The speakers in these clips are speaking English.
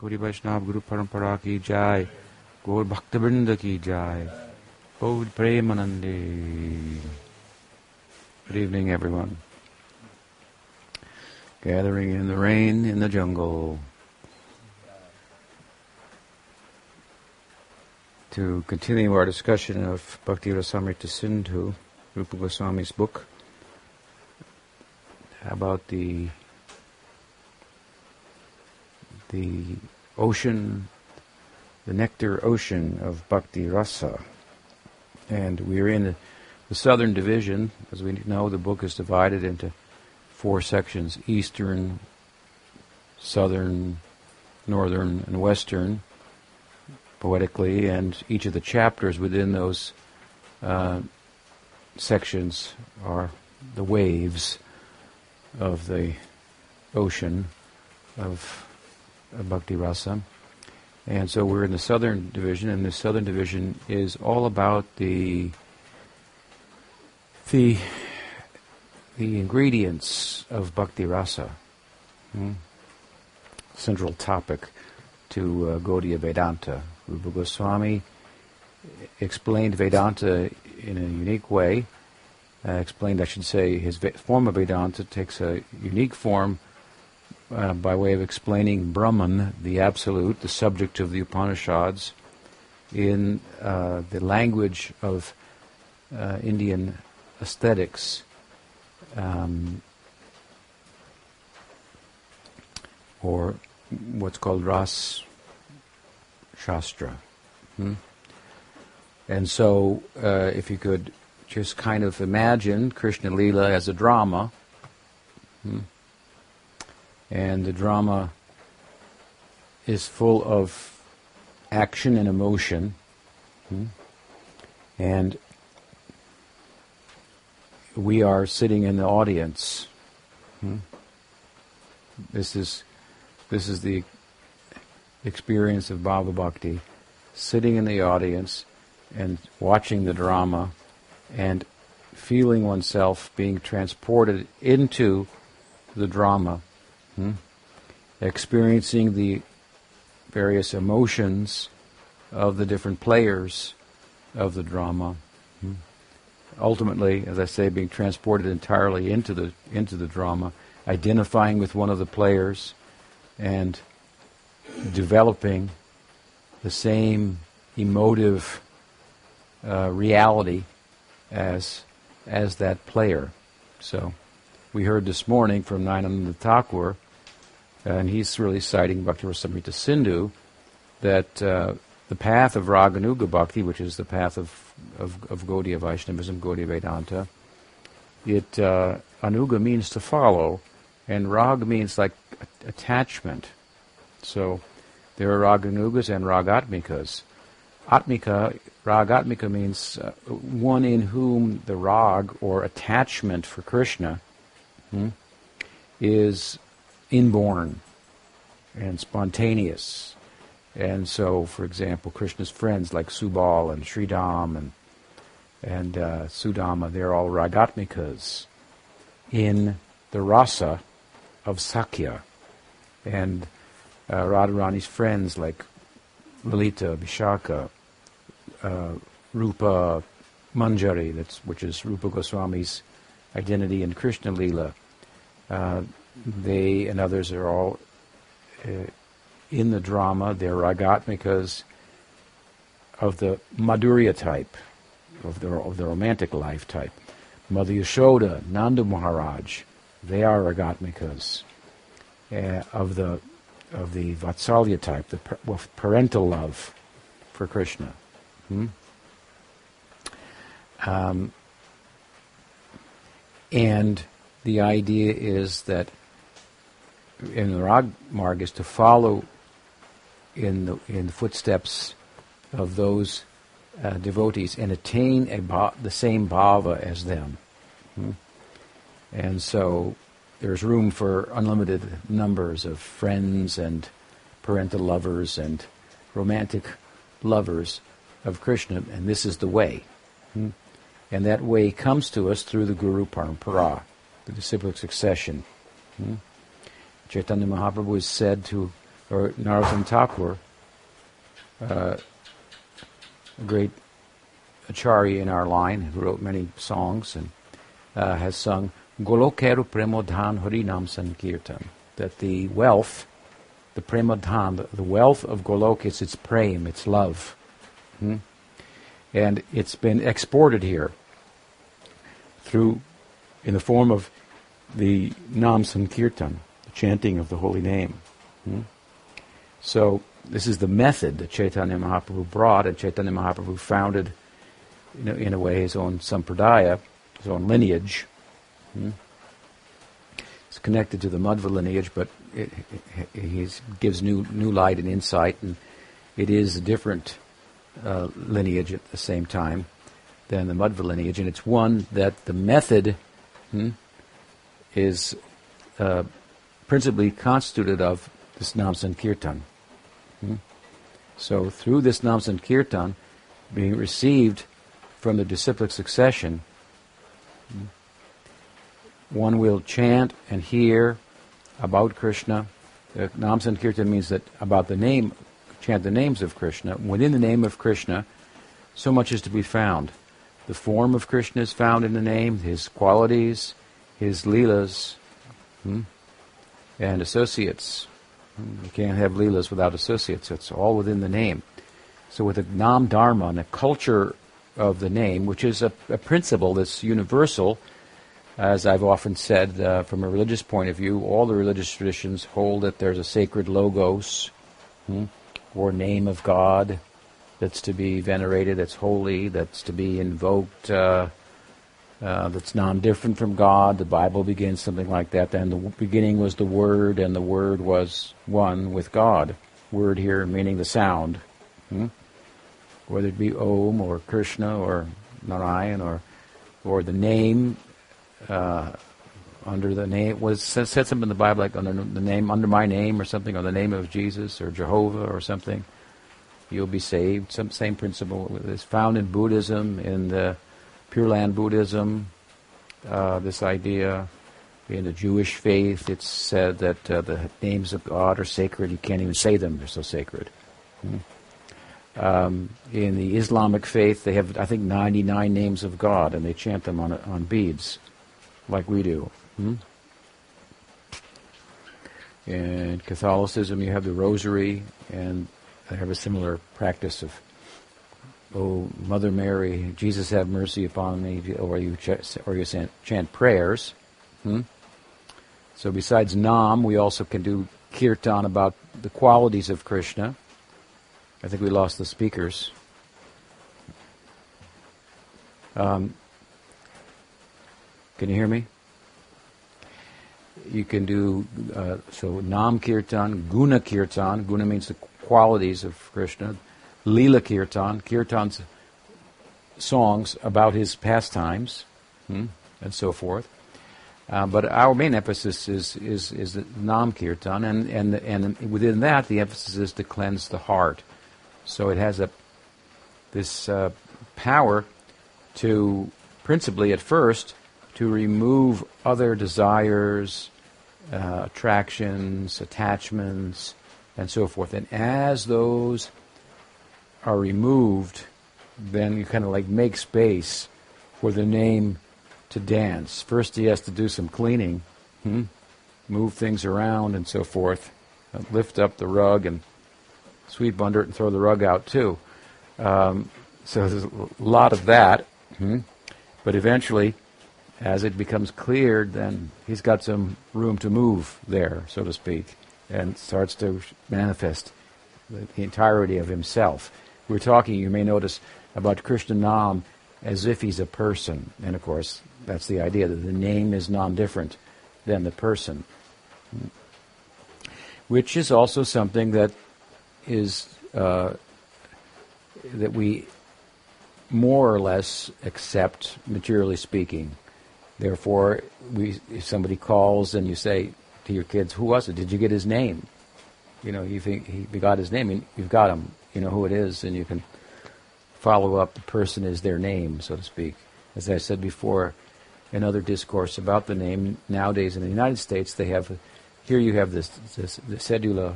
Guru Parampara ki jai. Gaur Bhaktivinoda ki jai. Gaur Premanande. Good evening, everyone. Gathering in the rain in the jungle. To continue our discussion of Bhakti Rasamrita Sindhu, Rupa Goswami's book, about the the ocean, the nectar ocean of Bhakti Rasa. And we're in the southern division. As we know, the book is divided into four sections eastern, southern, northern, and western, poetically, and each of the chapters within those uh, sections are the waves of the ocean of Bhakti Rasa. And so we're in the southern division, and the southern division is all about the the the ingredients of Bhakti Rasa. Hmm? Central topic to uh, Gaudiya Vedanta. Rupa Goswami explained Vedanta in a unique way. Uh, explained, I should say, his form of Vedanta takes a unique form uh, by way of explaining Brahman, the Absolute, the subject of the Upanishads, in uh, the language of uh, Indian aesthetics. Um, or what's called Ras Shastra. Hmm? And so, uh, if you could just kind of imagine Krishna Lila as a drama, hmm? And the drama is full of action and emotion. Hmm? And we are sitting in the audience. Hmm? This is this is the experience of Bhava Bhakti, sitting in the audience and watching the drama and feeling oneself being transported into the drama Hmm? Experiencing the various emotions of the different players of the drama. Hmm? Ultimately, as I say, being transported entirely into the into the drama, identifying with one of the players, and developing the same emotive uh, reality as as that player. So, we heard this morning from Nyananda Thakur and he's really citing Bhakti Rasamrita Sindhu, that uh, the path of Raganuga Bhakti, which is the path of, of, of Gaudiya Vaishnavism, Gaudiya Vedanta, it, uh, Anuga means to follow, and Rag means like attachment. So there are Raganugas and Ragatmikas. Atmika, Ragatmika means uh, one in whom the Rag, or attachment for Krishna, hmm, is inborn and spontaneous. And so, for example, Krishna's friends like Subal and Sridham and and uh, Sudama, they're all ragatmikas in the rasa of Sakhya. And uh, Radharani's friends like Lalita, Vishaka, uh, Rupa Manjari, which is Rupa Goswami's identity in Krishna Lila, uh, they and others are all uh, in the drama. They're ragatmikas of the Madhurya type, of the, of the romantic life type. Mother Yashoda, Nanda Maharaj, they are ragatmikas uh, of the of the Vatsalya type, the parental love for Krishna. Hmm? Um, and the idea is that in the Rag Marg is to follow in the in the footsteps of those uh, devotees and attain ba- the same bhava as them. Hmm? And so there's room for unlimited numbers of friends and parental lovers and romantic lovers of Krishna, and this is the way. Hmm? And that way comes to us through the Guru Parampara, the disciplic succession. Hmm? Chaitanya Mahaprabhu is said to or Narottam Thakur, uh, a great acharya in our line who wrote many songs and uh, has sung Golokeru Premodhan Harinam Sankirtan, that the wealth, the Premodhan, the, wealth of Golok is its prem, its love. Hmm? And it's been exported here through, in the form of the Nam Sankirtan, the chanting of the holy name. Hmm? So this is the method that Chaitanya Mahaprabhu brought, and Chaitanya Mahaprabhu founded, in a, in a way, his own sampradaya, his own lineage. Hmm? It's connected to the Madhva lineage, but it, it, he gives new new light and insight, and it is a different uh, lineage at the same time than the Madhva lineage, and it's one that the method hmm, is uh, principally constituted of this Nam Sankirtan. Hmm? So through this Nam Sankirtan, being received from the disciplic succession, hmm, one will chant and hear about Krishna. The Nam Sankirtan means that about the name, chant the names of Krishna. Within the name of Krishna, so much is to be found. The form of Krishna is found in the name, his qualities, his leelas, hmm, and associates. You can't have leelas without associates. It's all within the name. So with the Nam Dharma and a culture of the name, which is a, a principle that's universal, as I've often said, uh, from a religious point of view, all the religious traditions hold that there's a sacred logos hmm, or name of God that's to be venerated, that's holy, that's to be invoked, uh, uh, that's non-different from God. The Bible begins something like that. Then the beginning was the Word, and the Word was one with God. Word here meaning the sound, hmm? whether it be Om or Krishna or Narayan or or the name uh, under the name was said something in the Bible like under the name under my name or something or the name of Jesus or Jehovah or something. You'll be saved. Some same principle is found in Buddhism in the Pure Land Buddhism. Uh, this idea in the Jewish faith, it's said that uh, the names of God are sacred. You can't even say them; they're so sacred. Hmm. Um, in the Islamic faith, they have, I think, 99 names of God, and they chant them on on beads like we do. Hmm? In Catholicism, you have the Rosary, and they have a similar practice of, "Oh Mother Mary, Jesus have mercy upon me," or you ch- or you chant prayers. Hmm? So besides Nam, we also can do kirtan about the qualities of Krishna. I think we lost the speakers. Um, can you hear me? You can do uh, so Nam Kirtan, Guna Kirtan. Guna means the qualities of Krishna. Lila Kirtan, Kirtan's songs about his pastimes, hmm, and so forth. Uh, but our main emphasis is is is Nam Kirtan, and and and within that, the emphasis is to cleanse the heart. So it has a this uh, power to principally at first to remove other desires, uh, attractions, attachments, and so forth. And as those are removed, then you kind of like make space for the name to dance. First, he has to do some cleaning, hmm? move things around, and so forth. Uh, lift up the rug and sweep under it and throw the rug out too. Um, so there's a lot of that. Hmm? But eventually, as it becomes cleared, then he's got some room to move there, so to speak, and starts to manifest the, the entirety of himself. We're talking, you may notice, about Krishna Nam as if he's a person. And of course, that's the idea that the name is non different than the person. Which is also something that is uh, that we more or less accept, materially speaking. Therefore, we, if somebody calls and you say to your kids, "Who was it? Did you get his name?" You know, you think he got his name, and you've got him. You know who it is, and you can follow up. The person is their name, so to speak. As I said before, in other discourse about the name, nowadays in the United States, they have here you have this, this the cedula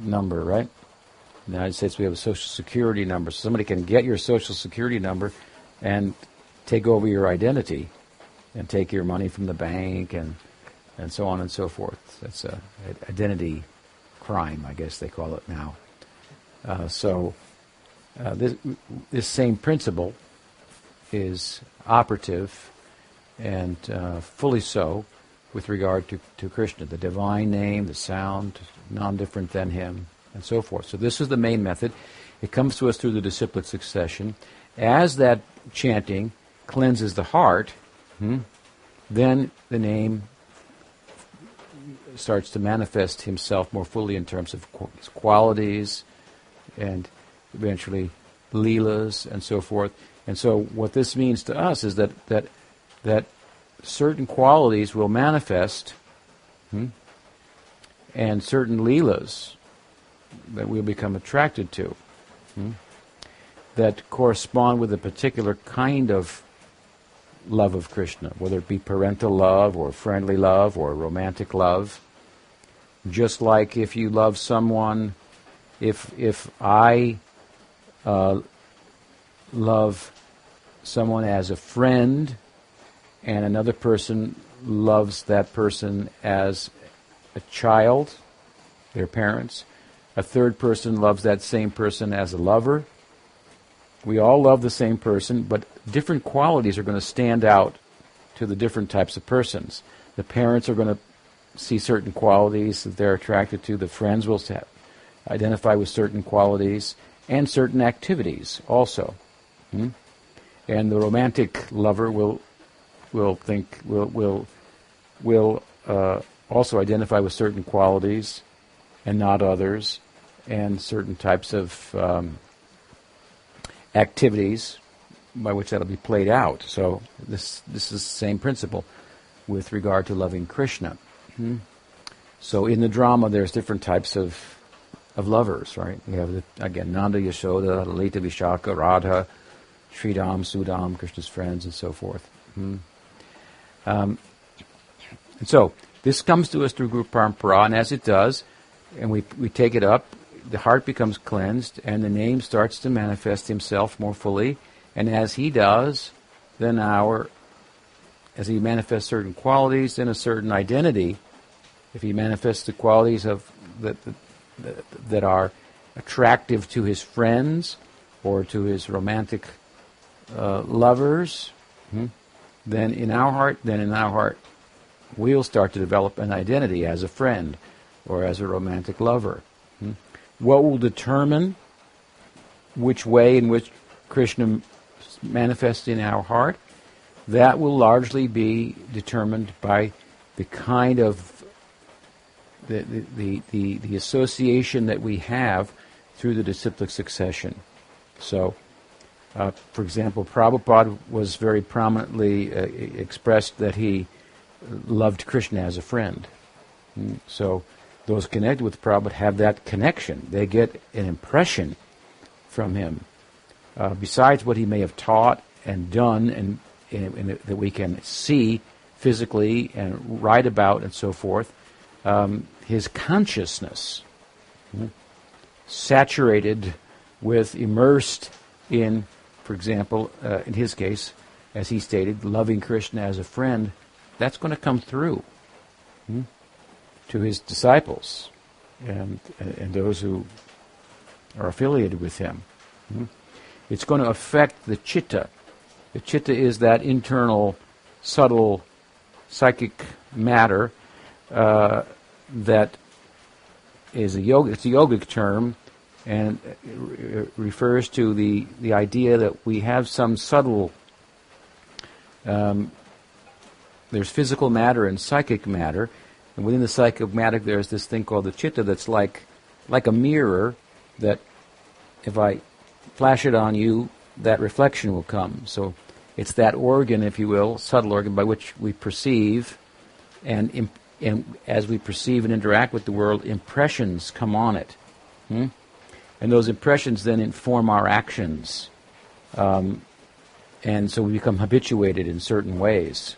number, right? In the United States, we have a social security number. So somebody can get your social security number and take over your identity and take your money from the bank and, and so on and so forth. That's a, a identity crime, I guess they call it now. Uh, so uh, this, this same principle is operative and uh, fully so with regard to, to Krishna. The divine name, the sound, non different than him, and so forth. So this is the main method. It comes to us through the disciplic succession. As that chanting cleanses the heart, hmm, then the name starts to manifest himself more fully in terms of his qualities and eventually leelas and so forth. And so what this means to us is that that that certain qualities will manifest hmm, and certain leelas that we'll become attracted to hmm, that correspond with a particular kind of love of Krishna, whether it be parental love or friendly love or romantic love. Just like if you love someone, if if I uh, love someone as a friend, and another person loves that person as a child, their parents. A third person loves that same person as a lover. We all love the same person, but different qualities are going to stand out to the different types of persons. The parents are going to see certain qualities that they're attracted to. The friends will identify with certain qualities and certain activities also. Hmm? And the romantic lover will will think will will will uh, also identify with certain qualities and not others, and certain types of um, activities by which that'll be played out. So this this is the same principle with regard to loving Krishna. hmm So in the drama, there's different types of of lovers, right? We have the, again Nanda, Yashoda, Lalita, Vishaka, Radha, Sridham, Sudam, Krishna's friends, and so forth. hmm Um, and so this comes to us through Guru Parampara, and as it does, and we we take it up, the heart becomes cleansed, and the name starts to manifest himself more fully. And as he does, then our as he manifests certain qualities and a certain identity, if he manifests the qualities of that, that, that are attractive to his friends or to his romantic uh, lovers, hmm, then in our heart, then in our heart, we'll start to develop an identity as a friend or as a romantic lover. Hmm. What will determine which way in which Krishna manifests in our heart? That will largely be determined by the kind of the, the, the, the, association that we have through the disciplic succession. So, uh, for example, Prabhupada was very prominently uh, expressed that he loved Krishna as a friend. Mm, so, those connected with Prabhupada have that connection. They get an impression from him. Uh, besides what he may have taught and done, and, and, and, that we can see physically and write about and so forth, um, his consciousness, hmm, saturated with, immersed in, for example, uh, in his case, as he stated, loving Krishna as a friend, that's going to come through. Hmm? to his disciples and, and those who are affiliated with him. Hmm? It's going to affect the chitta. The chitta is that internal, subtle, psychic matter uh, that is a yoga. It's a yogic term, and it refers to the the idea that we have some subtle. Um, there's physical matter and psychic matter, and within the psychomatic, there's this thing called the chitta that's like, like a mirror that if I flash it on you, that reflection will come. So it's that organ, if you will, subtle organ by which we perceive, and, and as we perceive and interact with the world, impressions come on it. Hmm? And those impressions then inform our actions. Um, and so we become habituated in certain ways.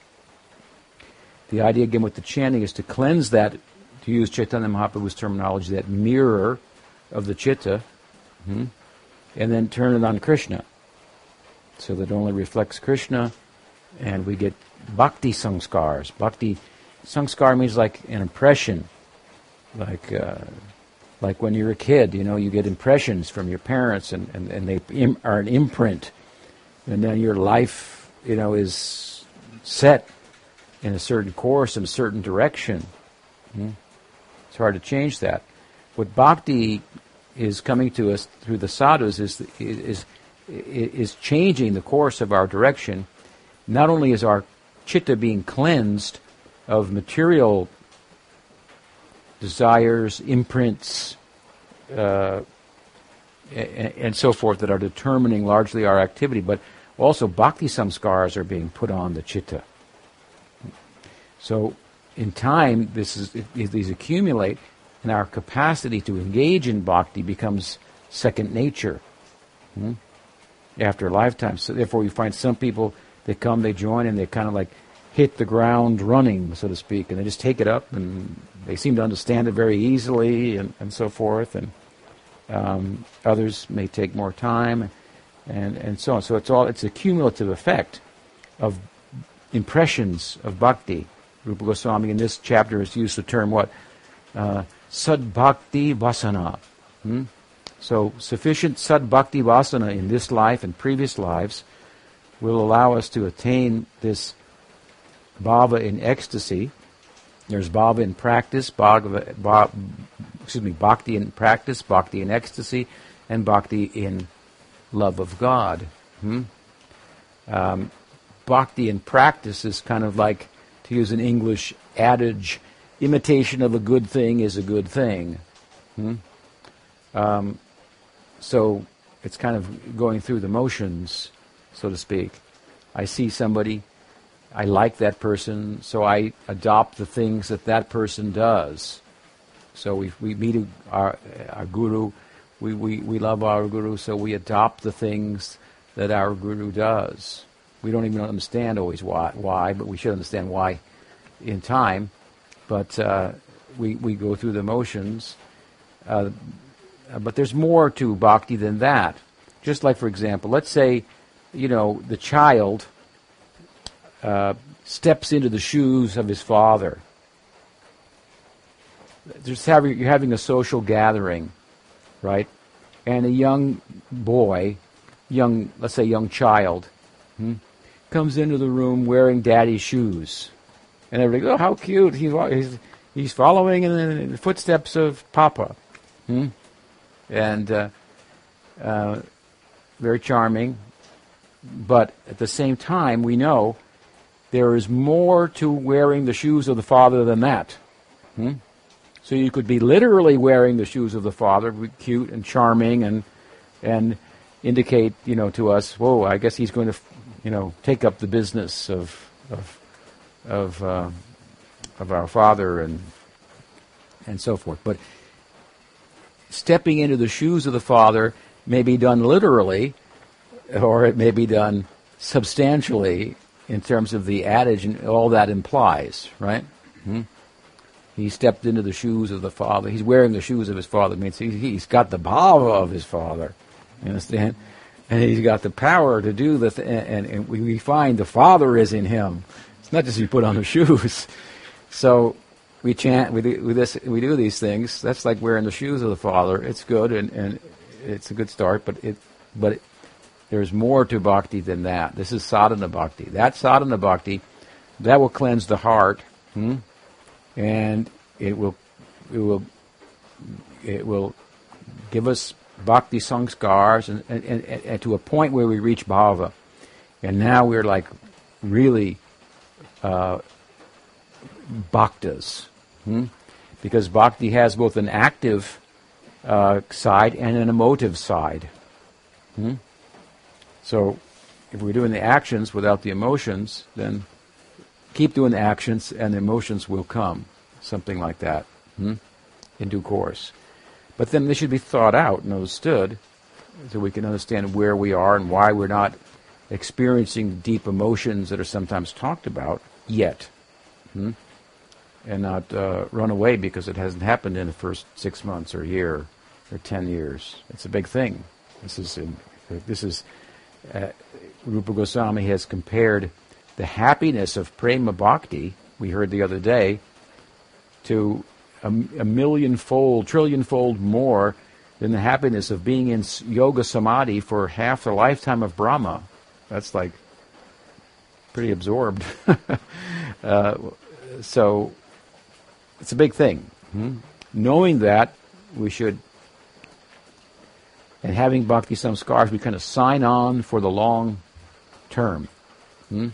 The idea again with the chanting is to cleanse that, to use Chaitanya Mahaprabhu's terminology, that mirror of the chitta, hmm, and then turn it on Krishna. So that it only reflects Krishna, and we get bhakti sanskars. Bhakti sanskar means like an impression, like uh, like when you're a kid, you know, you get impressions from your parents, and, and, and they Im- are an imprint, and then your life, you know, is set in a certain course, in a certain direction. Hmm? It's hard to change that. What bhakti is coming to us through the sadhus is, is, is changing the course of our direction. Not only is our chitta being cleansed of material desires, imprints, uh, and, and, so forth that are determining largely our activity, but also bhakti samskars are being put on the chitta. So, in time, this is, these accumulate, and our capacity to engage in bhakti becomes second nature hmm? after a lifetime. So, therefore, you find some people they come, they join, and they kind of like hit the ground running, so to speak, and they just take it up, and they seem to understand it very easily, and, and so forth. And um, others may take more time, and, and so on. So it's all it's a cumulative effect of impressions of bhakti. Rupa Goswami in this chapter has used the term what? Uh, sad bhakti vasana. Hmm? So sufficient sad bhakti vasana in this life and previous lives will allow us to attain this bhava in ecstasy. There's bhava in practice, bhava, bhava, excuse me, bhakti in practice, bhakti in ecstasy, and bhakti in love of God. Hmm? Um, bhakti in practice is kind of like, to use an English adage, imitation of a good thing is a good thing. Hmm? Um, so it's kind of going through the motions, so to speak. I see somebody, I like that person, so I adopt the things that that person does. So we, we meet our, our guru, we, we, we love our guru, so we adopt the things that our guru does. We don't even understand always why, why but we should understand why in time. But uh, we, we go through the motions. Uh, but there's more to bhakti than that. Just like, for example, let's say, you know, the child uh, steps into the shoes of his father. Just you're having a social gathering, right? And a young boy, young, let's say, young child, hmm, comes into the room wearing daddy's shoes, and everybody, oh, how cute! He's he's, he's following in the footsteps of Papa, hmm? and uh, uh, very charming. But at the same time, we know there is more to wearing the shoes of the Father than that. Hmm? So you could be literally wearing the shoes of the Father, cute and charming, and and indicate, you know, to us, whoa, I guess he's going to, you know, take up the business of of of uh, of our Father and and so forth. But stepping into the shoes of the Father may be done literally, or it may be done substantially in terms of the adage and all that implies, right? Hmm? He stepped into the shoes of the father. He's wearing the shoes of his father. It means he's got the bhava of his father. You understand? And he's got the power to do the, th- and, and we find the father is in him. It's not just he put on the shoes. So we chant, we do, we, this, we do these things. That's like wearing the shoes of the father. It's good and, and it's a good start, but it, but it, there's more to bhakti than that. This is sadhana bhakti. That sadhana bhakti, that will cleanse the heart, hmm? and it will, it will, it will give us bhakti sanskars, and, and, and, and to a point where we reach bhava, and now we're like really uh, bhaktas, hmm? because bhakti has both an active uh, side and an emotive side. Hmm? So if we're doing the actions without the emotions, then keep doing the actions and the emotions will come. Something like that hmm? in due course. But then they should be thought out and understood so we can understand where we are and why we're not experiencing deep emotions that are sometimes talked about yet. Hmm? And not uh, run away because it hasn't happened in the first six months or year or 10 years. It's a big thing. This is, this is uh, Rupa Goswami has compared the happiness of prema bhakti, we heard the other day, to a, a million fold, trillion fold more than the happiness of being in yoga samadhi for half the lifetime of Brahma. That's like pretty absorbed. uh, so it's a big thing. Hmm? Knowing that, we should, and having bhakti samskars, we kind of sign on for the long term. Hmm?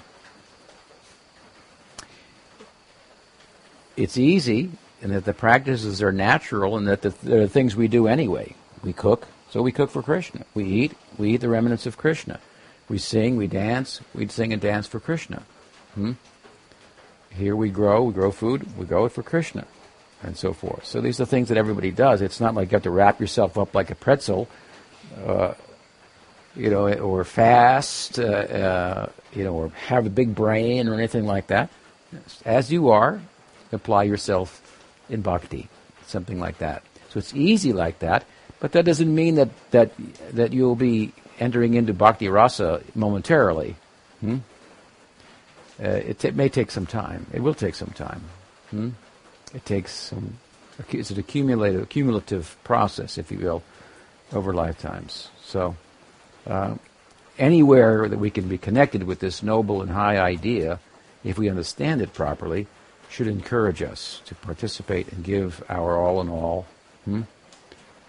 It's easy, and that the practices are natural, and that the, they're things we do anyway. We cook, so we cook for Krishna. We eat, we eat the remnants of Krishna. We sing, we dance, we sing and dance for Krishna. Hmm? Here we grow, we grow food, we grow it for Krishna, and so forth. So these are things that everybody does. It's not like you have to wrap yourself up like a pretzel, uh, you know, or fast, uh, uh, you know, or have a big brain or anything like that. As you are, apply yourself in bhakti, something like that. So it's easy like that, but that doesn't mean that, that, that you'll be entering into bhakti rasa momentarily. Hmm? Uh, it, t- may take some time. It will take some time. Hmm? It takes some. It's an accumulative, cumulative process, if you will, over lifetimes. So, uh, anywhere that we can be connected with this noble and high idea, if we understand it properly, should encourage us to participate and give our all in all. Hmm?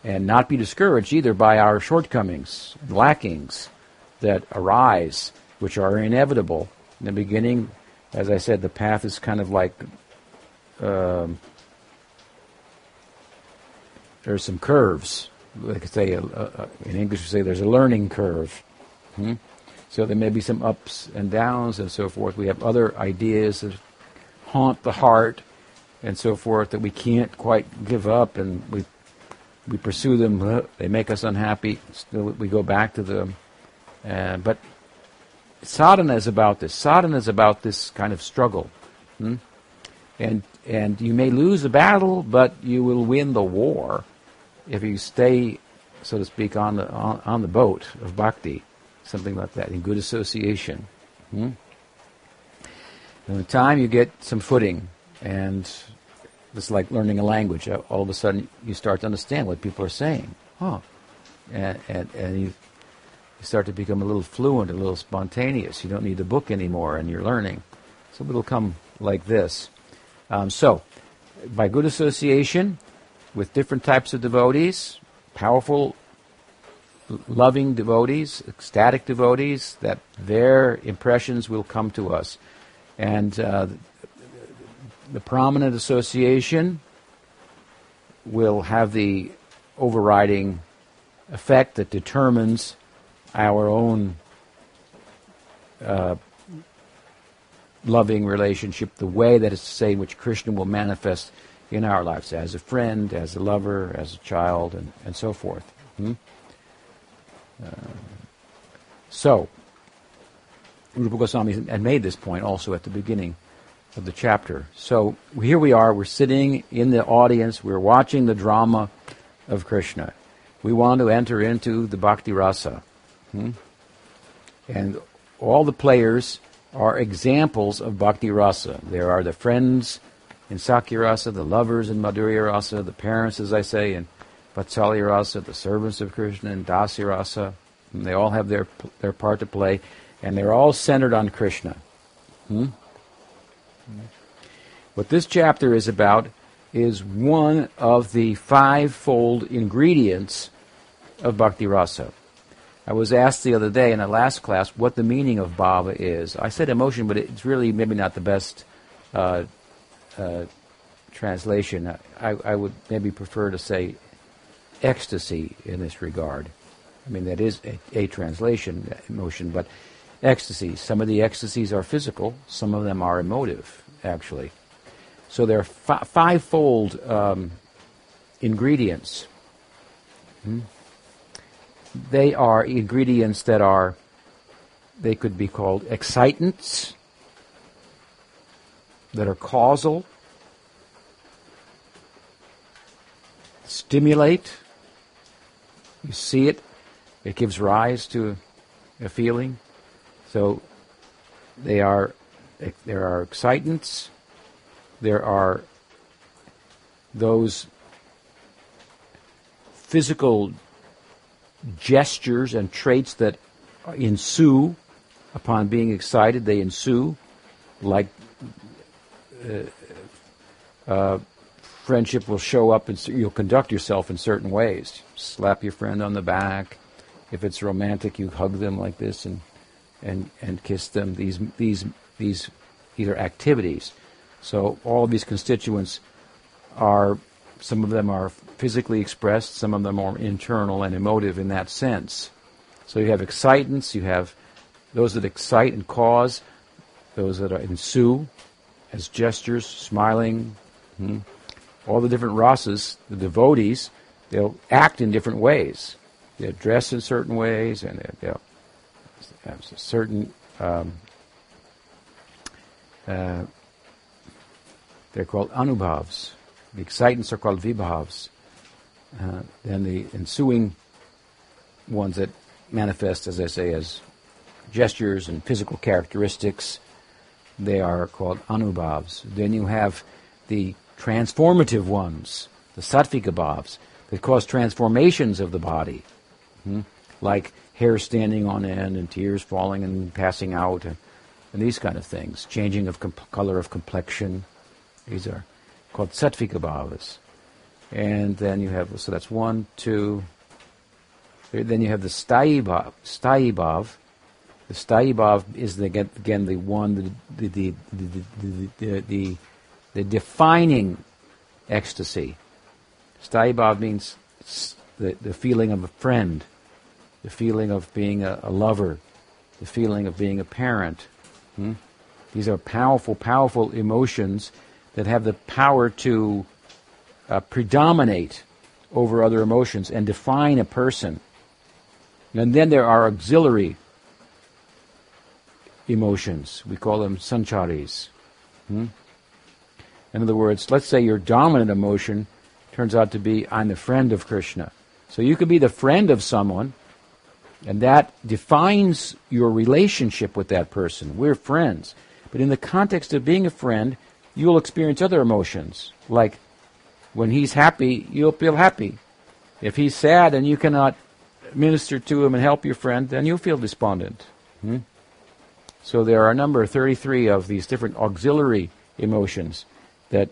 And not be discouraged either by our shortcomings, lackings that arise, which are inevitable in the beginning, as I said, the path is kind of like um, there's some curves. Like I say, uh, uh, in English, we say there's a learning curve. Hmm? So there may be some ups and downs and so forth. We have other ideas that haunt the heart and so forth that we can't quite give up, and we we pursue them. They make us unhappy. Still, we go back to them. Uh, but sadhana is about this. Sadhana is about this kind of struggle. Hmm? And, and you may lose a battle, but you will win the war if you stay, so to speak, on the, on, on the boat of bhakti, something like that, in good association. Hmm? Time you get some footing, and it's like learning a language. All of a sudden, you start to understand what people are saying. Huh. And, and, and you you start to become a little fluent, a little spontaneous. You don't need the book anymore, and you're learning. So it'll come like this. Um, so, by good association with different types of devotees, powerful, loving devotees, ecstatic devotees, that their impressions will come to us. And uh, the prominent association will have the overriding effect that determines our own uh, loving relationship, the way that is to say which Krishna will manifest in our lives as a friend, as a lover, as a child, and, and so forth. Hmm? Uh, so, Rupa Goswami had made this point also at the beginning of the chapter. So here we are, we're sitting in the audience, we're watching the drama of Krishna. We want to enter into the bhakti rasa. Hmm? And all the players are examples of bhakti rasa. There are the friends in Sakhya rasa, the lovers in Madhurya rasa, the parents, as I say, in Vatsalya rasa, the servants of Krishna in Dasya rasa. They all have their their part to play, and they're all centered on Krishna. Hmm? What this chapter is about is one of the fivefold ingredients of bhakti rasa. I was asked the other day in a last class what the meaning of bhava is. I said emotion, but it's really maybe not the best uh, uh, translation. I, I, would maybe prefer to say ecstasy in this regard. I mean, that is a, a translation, emotion, but ecstasy. Some of the ecstasies are physical, some of them are emotive, actually. So there are fi- fivefold um, ingredients. Hmm? they are ingredients that are, they could be called excitants, that are causal, stimulate, You see it, it gives rise to a feeling. So they are there are excitants, there are those physical gestures and traits that ensue upon being excited. They ensue, like uh, uh, friendship will show up and you'll conduct yourself in certain ways. Slap your friend on the back. If it's romantic, you hug them like this and and and kiss them. These these these these are activities. So all of these constituents are some of them are physically expressed, some of them are internal and emotive in that sense. So you have excitants, you have those that excite and cause, those that ensue gestures, smiling, hmm. all the different rasas, the devotees, they'll act in different ways. They'll dress in certain ways, and they'll have certain. Um, uh, they're called anubhavs. The excitants are called vibhavs. Uh, then the ensuing ones that manifest, as I say, as gestures and physical characteristics, they are called anubhavs. Then you have the transformative ones, the sattvika bhavs, that cause transformations of the body, hmm? like hair standing on end and tears falling and passing out, and, and these kind of things, changing of comp- color of complexion. These are called Sattvika Bhavas. And then you have, so that's one, two. Then you have the. Sthayi Bhav. The sthayibhav is, the, again, the one, the, the, the, the, the, defining ecstasy. Sthayibhav means the, the feeling of a friend, the feeling of being a, a lover, the feeling of being a parent. Hmm? These are powerful, powerful emotions that have the power to uh, predominate over other emotions and define a person. And then there are auxiliary emotions. We call them sancharis. Hmm? In other words, let's say your dominant emotion turns out to be, I'm the friend of Krishna. So you could be the friend of someone, and that defines your relationship with that person. We're friends. But in the context of being a friend, you'll experience other emotions. Like when he's happy, you'll feel happy. If he's sad and you cannot minister to him and help your friend, then you'll feel despondent. Hmm? So there are a number, 33 of these different auxiliary emotions that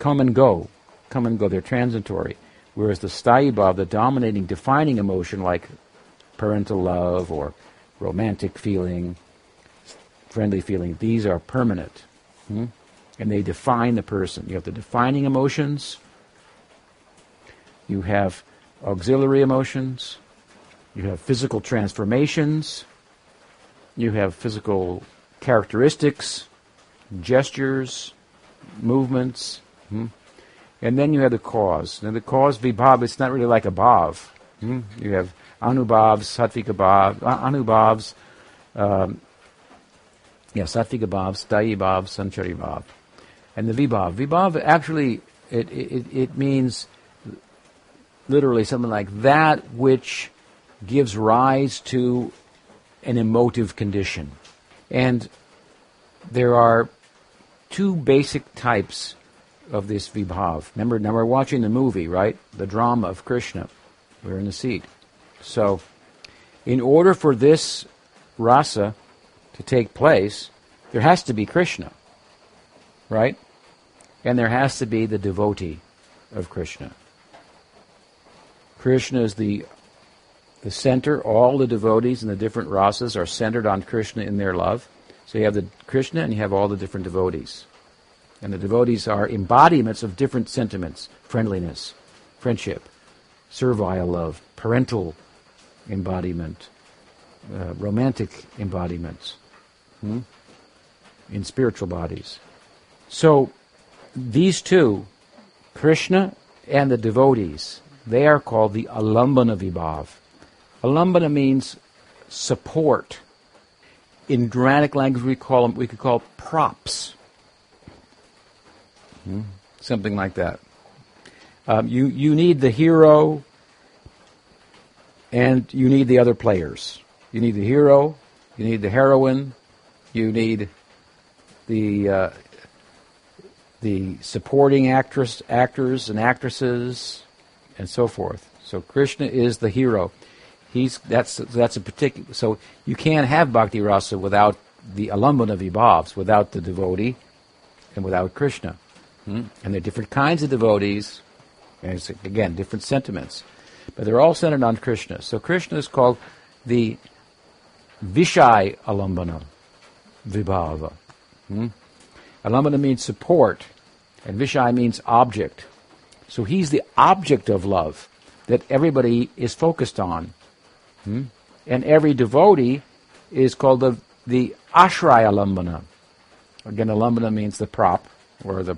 come and go, come and go. They're transitory. Whereas the sthayi the dominating, defining emotion like parental love or romantic feeling, friendly feeling, these are permanent. Hmm? and they define the person. You have the defining emotions, you have auxiliary emotions, you have physical transformations, you have physical characteristics, gestures, movements, hmm? and then you have the cause. Now the cause vibhav, it's not really like a bhav. Hmm? You have anubhavs, sattvika bhav, anubhavs, um, yeah, sattvika bhav, sthayi bhav, sanchari bhav and the vibhav. Vibhav actually it, it, it means literally something like that which gives rise to an emotive condition. And there are two basic types of this vibhav. Remember, now we're watching the movie, right? The drama of Krishna. We're in the seat. So, in order for this rasa to take place, there has to be Krishna, right? and there has to be the devotee of Krishna. Krishna is the the center. All the devotees and the different rasas are centered on Krishna in their love. So you have the Krishna and you have all the different devotees. And the devotees are embodiments of different sentiments friendliness, friendship, servile love, parental embodiment, uh, romantic embodiments hmm? in spiritual bodies. So these two, Krishna and the devotees, they are called the alambana vibhav. Alambana means support. In dramatic language, we call them, we could call props. Hmm? Something like that. Um, you, you need the hero and you need the other players. You need the hero, you need the heroine, you need the uh, the supporting actress, actors and actresses, and so forth. So Krishna is the hero. He's that's that's a particular. So you can't have bhakti rasa without the alambana vibhavs, without the devotee, and without Krishna. Hmm? And there are different kinds of devotees, and it's, again different sentiments, but they're all centered on Krishna. So Krishna is called the Vishai alambana vibhava. Hmm? Alambana means support, and Vishai means object. So he's the object of love that everybody is focused on. Hmm? And every devotee is called the, the Ashraya Alambana. Again, Alambana means the prop, or the,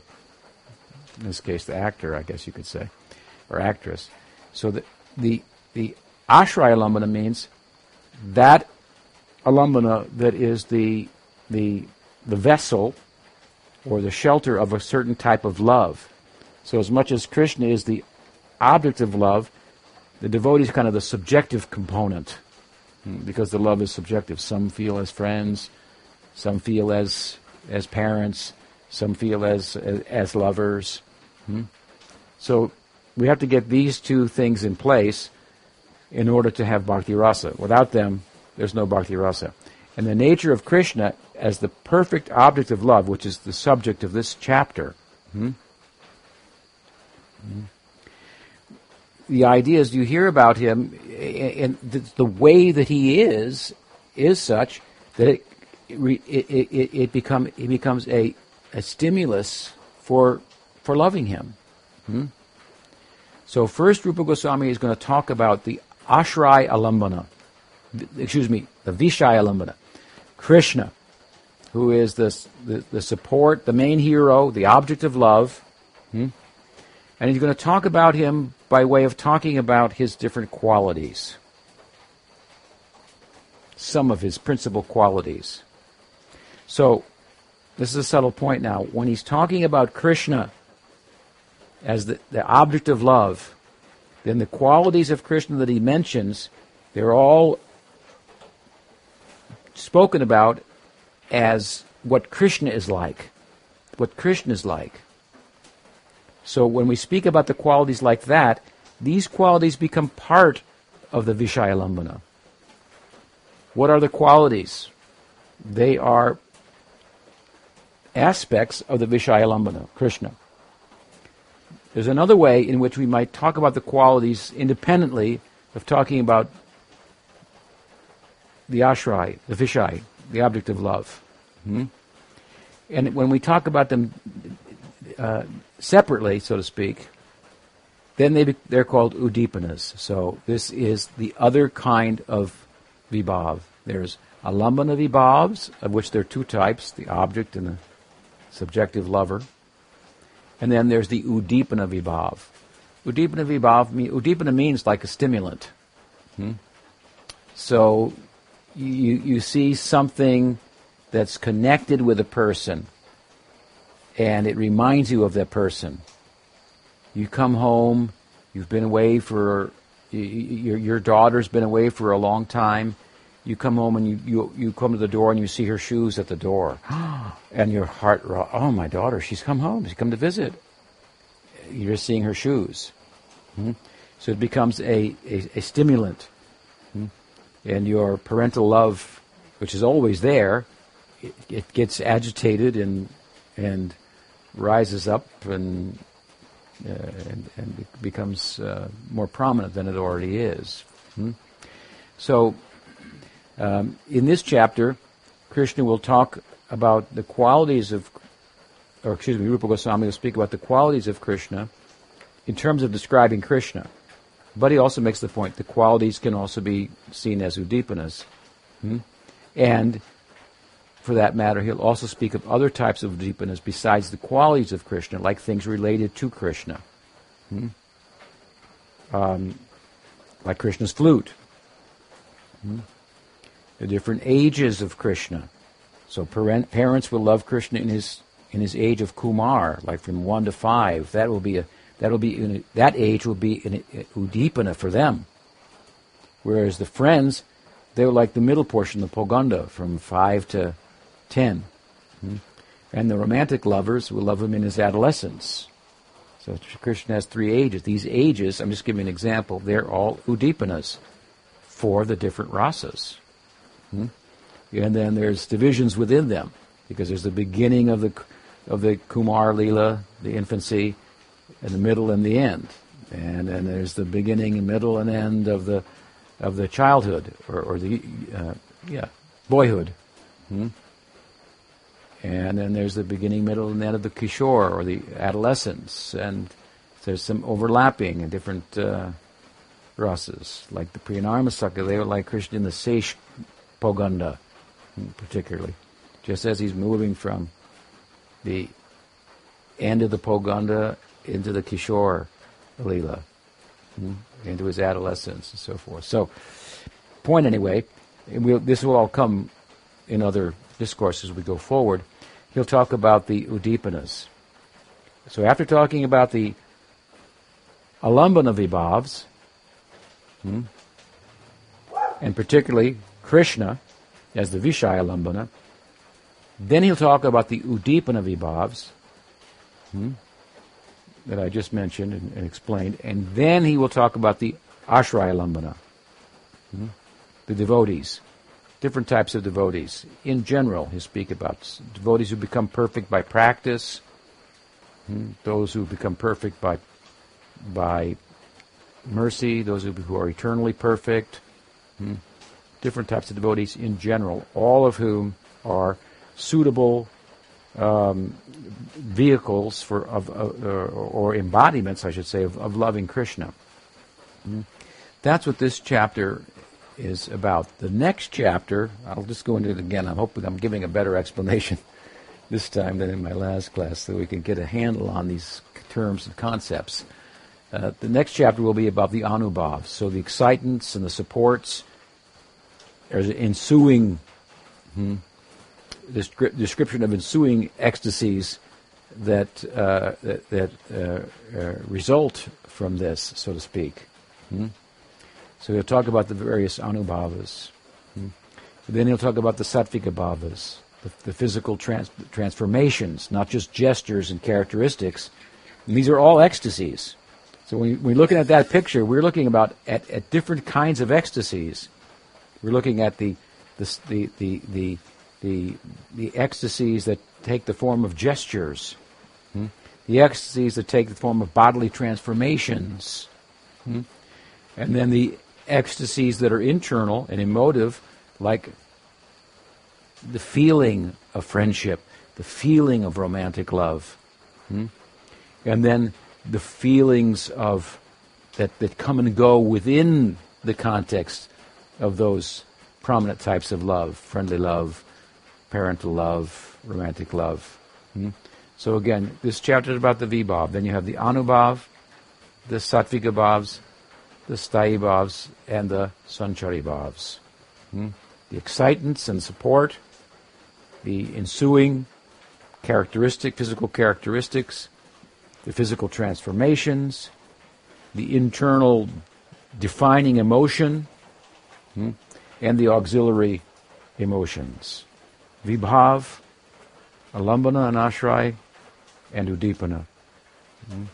in this case, the actor, I guess you could say, or actress. So the, the, the Ashraya Alambana means that Alambana that is the, the, the vessel or the shelter of a certain type of love. So, as much as Krishna is the object of love, the devotee is kind of the subjective component hmm, because the love is subjective. Some feel as friends, some feel as as parents, some feel as as, as lovers. Hmm? So we have to get these two things in place in order to have bhakti rasa. Without them, there's no bhakti rasa. And the nature of Krishna as the perfect object of love, which is the subject of this chapter. Hmm? Hmm? The idea is you hear about him, and the, way that he is is such that it it, it, it, become, it becomes a, a stimulus for for loving him. Hmm? So first, Rupa Goswami is going to talk about the Ashray Alambana, excuse me, the Vishai Alambana, Krishna, who is the, the, the, support, the main hero, the object of love. Hmm? And he's going to talk about him by way of talking about his different qualities. Some of his principal qualities. So, this is a subtle point now. When he's talking about Krishna as the, the object of love, then the qualities of Krishna that he mentions, they're all spoken about as what Krishna is like. What Krishna is like. So when we speak about the qualities like that, these qualities become part of the Vishayalambana. What are the qualities? They are aspects of the Vishayalambana, Krishna. There's another way in which we might talk about the qualities independently of talking about the ashray, the vishai, the object of love. Hmm? And when we talk about them uh, separately, so to speak, then they be, they're called udipanas. So this is the other kind of vibhav. There's alambana vibhavs, of which there are two types, the object and the subjective lover. And then there's the udipana vibhav. Udipana vibhav, udipana means like a stimulant. Hmm? So you, you see something that's connected with a person and it reminds you of that person. You come home, you've been away for, your, your daughter's been away for a long time. You come home and you, you, you come to the door and you see her shoes at the door. and your heart, oh, my daughter, she's come home. She's come to visit. You're seeing her shoes. Hmm? So it becomes a, a, a stimulant. Hmm? And your parental love, which is always there, it, it gets agitated and and rises up and uh, and, and becomes uh, more prominent than it already is. Hmm? So, um, in this chapter, Krishna will talk about the qualities of, or excuse me, Rupa Goswami will speak about the qualities of Krishna in terms of describing Krishna. But he also makes the point the qualities can also be seen as udipanas. Hmm? And for that matter, he'll also speak of other types of udipanas besides the qualities of Krishna, like things related to Krishna. Hmm? Um, like Krishna's flute. Hmm? The different ages of Krishna. So parent, parents will love Krishna in his in his age of Kumar, like from one to five. That will be a that will be in that age will be an udipana for them. Whereas the friends, they were like the middle portion, the Poganda, from 5 to 10. Hmm? And the romantic lovers will love him in his adolescence. So Krishna has three ages. These ages, I'm just giving an example, they're all udipanas for the different rasas. Hmm? And then there's divisions within them, because there's the beginning of the of the Kumar Lila, the infancy, and the middle and the end. And then there's the beginning, and middle, and end of the of the childhood or, or the uh, yeah boyhood. Hmm? And then there's the beginning, middle, and end of the kishore or the adolescence, and there's some overlapping in different uh, rasas, like the Priyanarmasaka. They were like Krishna in the Sesh Poganda, particularly, just as he's moving from the end of the Poganda into the Kishore Leela, hmm, into his adolescence and so forth. So, point anyway, we'll, this will all come in other discourses we go forward. He'll talk about the Udipanas. So after talking about the Alambana Vibhavs, hmm, and particularly Krishna as the Vishaya Alambana, then he'll talk about the Udipana Vibhavs hmm, that I just mentioned and, and, explained, and then he will talk about the Ashraya Lambana, hmm, the devotees, different types of devotees. In general, he'll speak about devotees who become perfect by practice, hmm, those who become perfect by by mercy, those who, are eternally perfect, hmm, different types of devotees in general, all of whom are suitable um, vehicles for of, uh, or embodiments, I should say, of, of loving Krishna. Mm-hmm. That's what this chapter is about. The next chapter, I'll just go into it again. I'm hoping I'm giving a better explanation this time than in my last class, so we can get a handle on these terms and concepts. Uh, the next chapter will be about the anubhavs, so the excitants and the supports. There's ensuing hmm, description of ensuing ecstasies that uh, that, that uh, uh, result from this, so to speak. Hmm? So he'll talk about the various anubhavas. Hmm? Then he'll talk about the sattvika bhavas, the, the physical trans- transformations, not just gestures and characteristics. And these are all ecstasies. So when we're looking at that picture, we're looking about at, at different kinds of ecstasies. We're looking at the the the the, the the, the ecstasies that take the form of gestures, hmm? the ecstasies that take the form of bodily transformations, hmm? and then the ecstasies that are internal and emotive, like the feeling of friendship, the feeling of romantic love, hmm? and then the feelings of that, that come and go within the context of those prominent types of love, friendly love, parental love, romantic love. Hmm? So again, this chapter is about the Vibhav. Then you have the Anubhav, the Sattvika Bhavs, the Sthayi Bhavs, and the Sanchari Bhavs. Hmm? The excitants and support, the ensuing characteristic, physical characteristics, the physical transformations, the internal defining emotion, hmm? and the auxiliary emotions. Vibhav, Alambana and Ashray, and Udipana. Mm-hmm.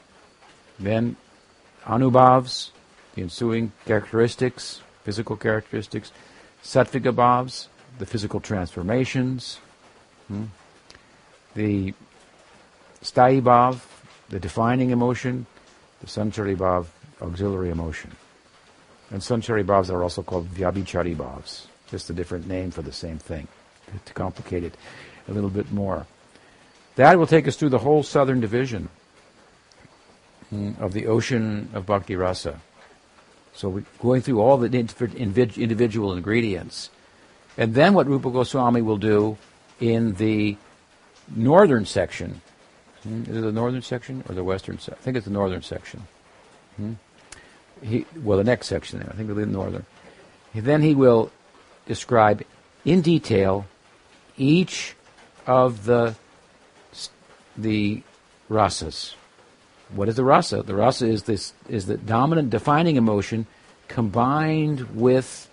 Then Anubhavs, the ensuing characteristics, physical characteristics, Bhavs, the physical transformations, mm-hmm. the Sthayi Bhav, the defining emotion, the Sanchari Bhav, auxiliary emotion. And Sanchari Bhavs are also called Vyabhichari Bhavs, just a different name for the same thing to complicate it a little bit more. That will take us through the whole southern division hmm, of the ocean of Bhakti Rasa. So we're going through all the individual ingredients. And then what Rupa Goswami will do in the northern section, hmm, is it the northern section or the western section? I think it's the northern section. Hmm? He, well, the next section, there, I think it'll be the northern. Then he will describe in detail each of the the rasas. What is the rasa? The rasa is this is the dominant defining emotion combined with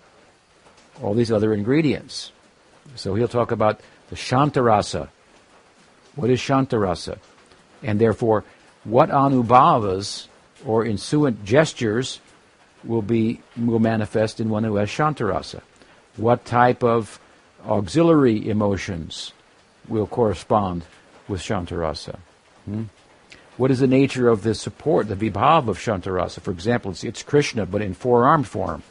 all these other ingredients. So he'll talk about the Shantarasa. What is Shantarasa? And therefore, what anubhavas or ensuant gestures will be will manifest in one who has Shantarasa? What type of auxiliary emotions will correspond with Shantarasa? Hmm? What is the nature of the support, the vibhav of Shantarasa? For example, it's, it's Krishna, but in four-armed form,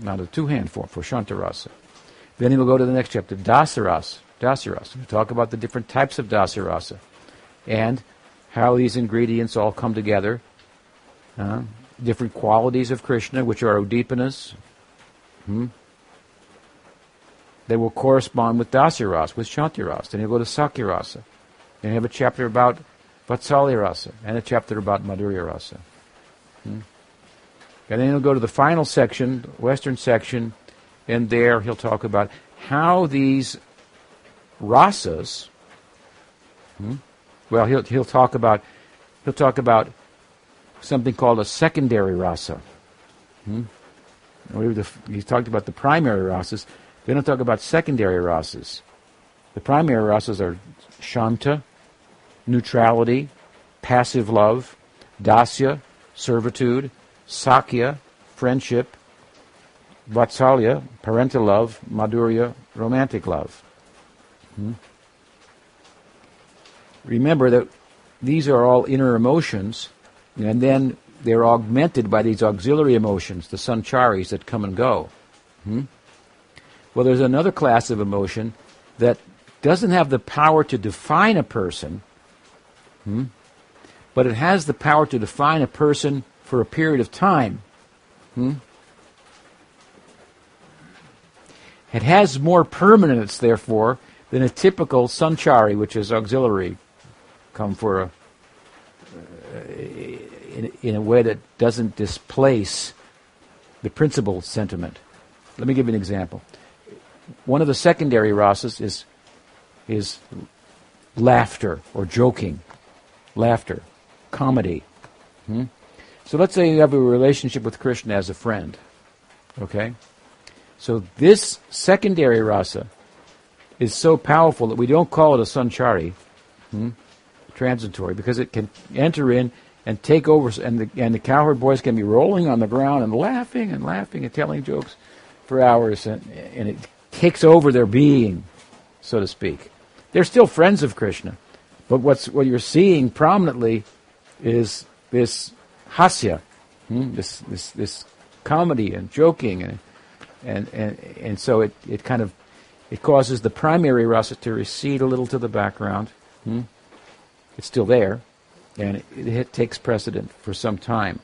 not a two-hand form for Shantarasa. Then he will go to the next chapter, Dasarasa. Dasarasa. We'll talk about the different types of Dasarasa and how these ingredients all come together. Uh, different qualities of Krishna, which are Udipanas. Hmm? They will correspond with Dasarasa, with Shantirasa. Then he'll go to Sakhyarasa. Then he have a chapter about Vatsalya Rasa and a chapter about Madhurya Rasa. Hmm? And then he'll go to the final section, western section, and there he'll talk about how these rasas. Hmm? Well, he'll he'll talk about he'll talk about something called a secondary rasa. Hmm? He's talked about the primary rasas. Then he'll talk about secondary rasas. The primary rasas are shanta, neutrality, passive love, dasya, servitude, sakhya, friendship, vatsalya, parental love, madhurya, romantic love. Hmm? Remember that these are all inner emotions, and then they're augmented by these auxiliary emotions, the sancharis that come and go. Hmm? Well, there's another class of emotion that doesn't have the power to define a person, Hmm? But it has the power to define a person for a period of time. Hmm? It has more permanence, therefore, than a typical sanchari, which is auxiliary, come for a, uh, in, in a way that doesn't displace the principal sentiment. Let me give you an example. One of the secondary rasas is is laughter or joking laughter, comedy. Hmm? So let's say you have a relationship with Krishna as a friend. Okay? So this secondary rasa is so powerful that we don't call it a sanchari, hmm? transitory, because it can enter in and take over, and the, and the cowherd boys can be rolling on the ground and laughing and laughing and telling jokes for hours, and, and it takes over their being, so to speak. They're still friends of Krishna, but what's what you're seeing prominently is this hasya, hmm? this this this comedy and joking and and and, and so it, it kind of it causes the primary rasa to recede a little to the background. Hmm? It's still there, and it, it, takes precedent for some time.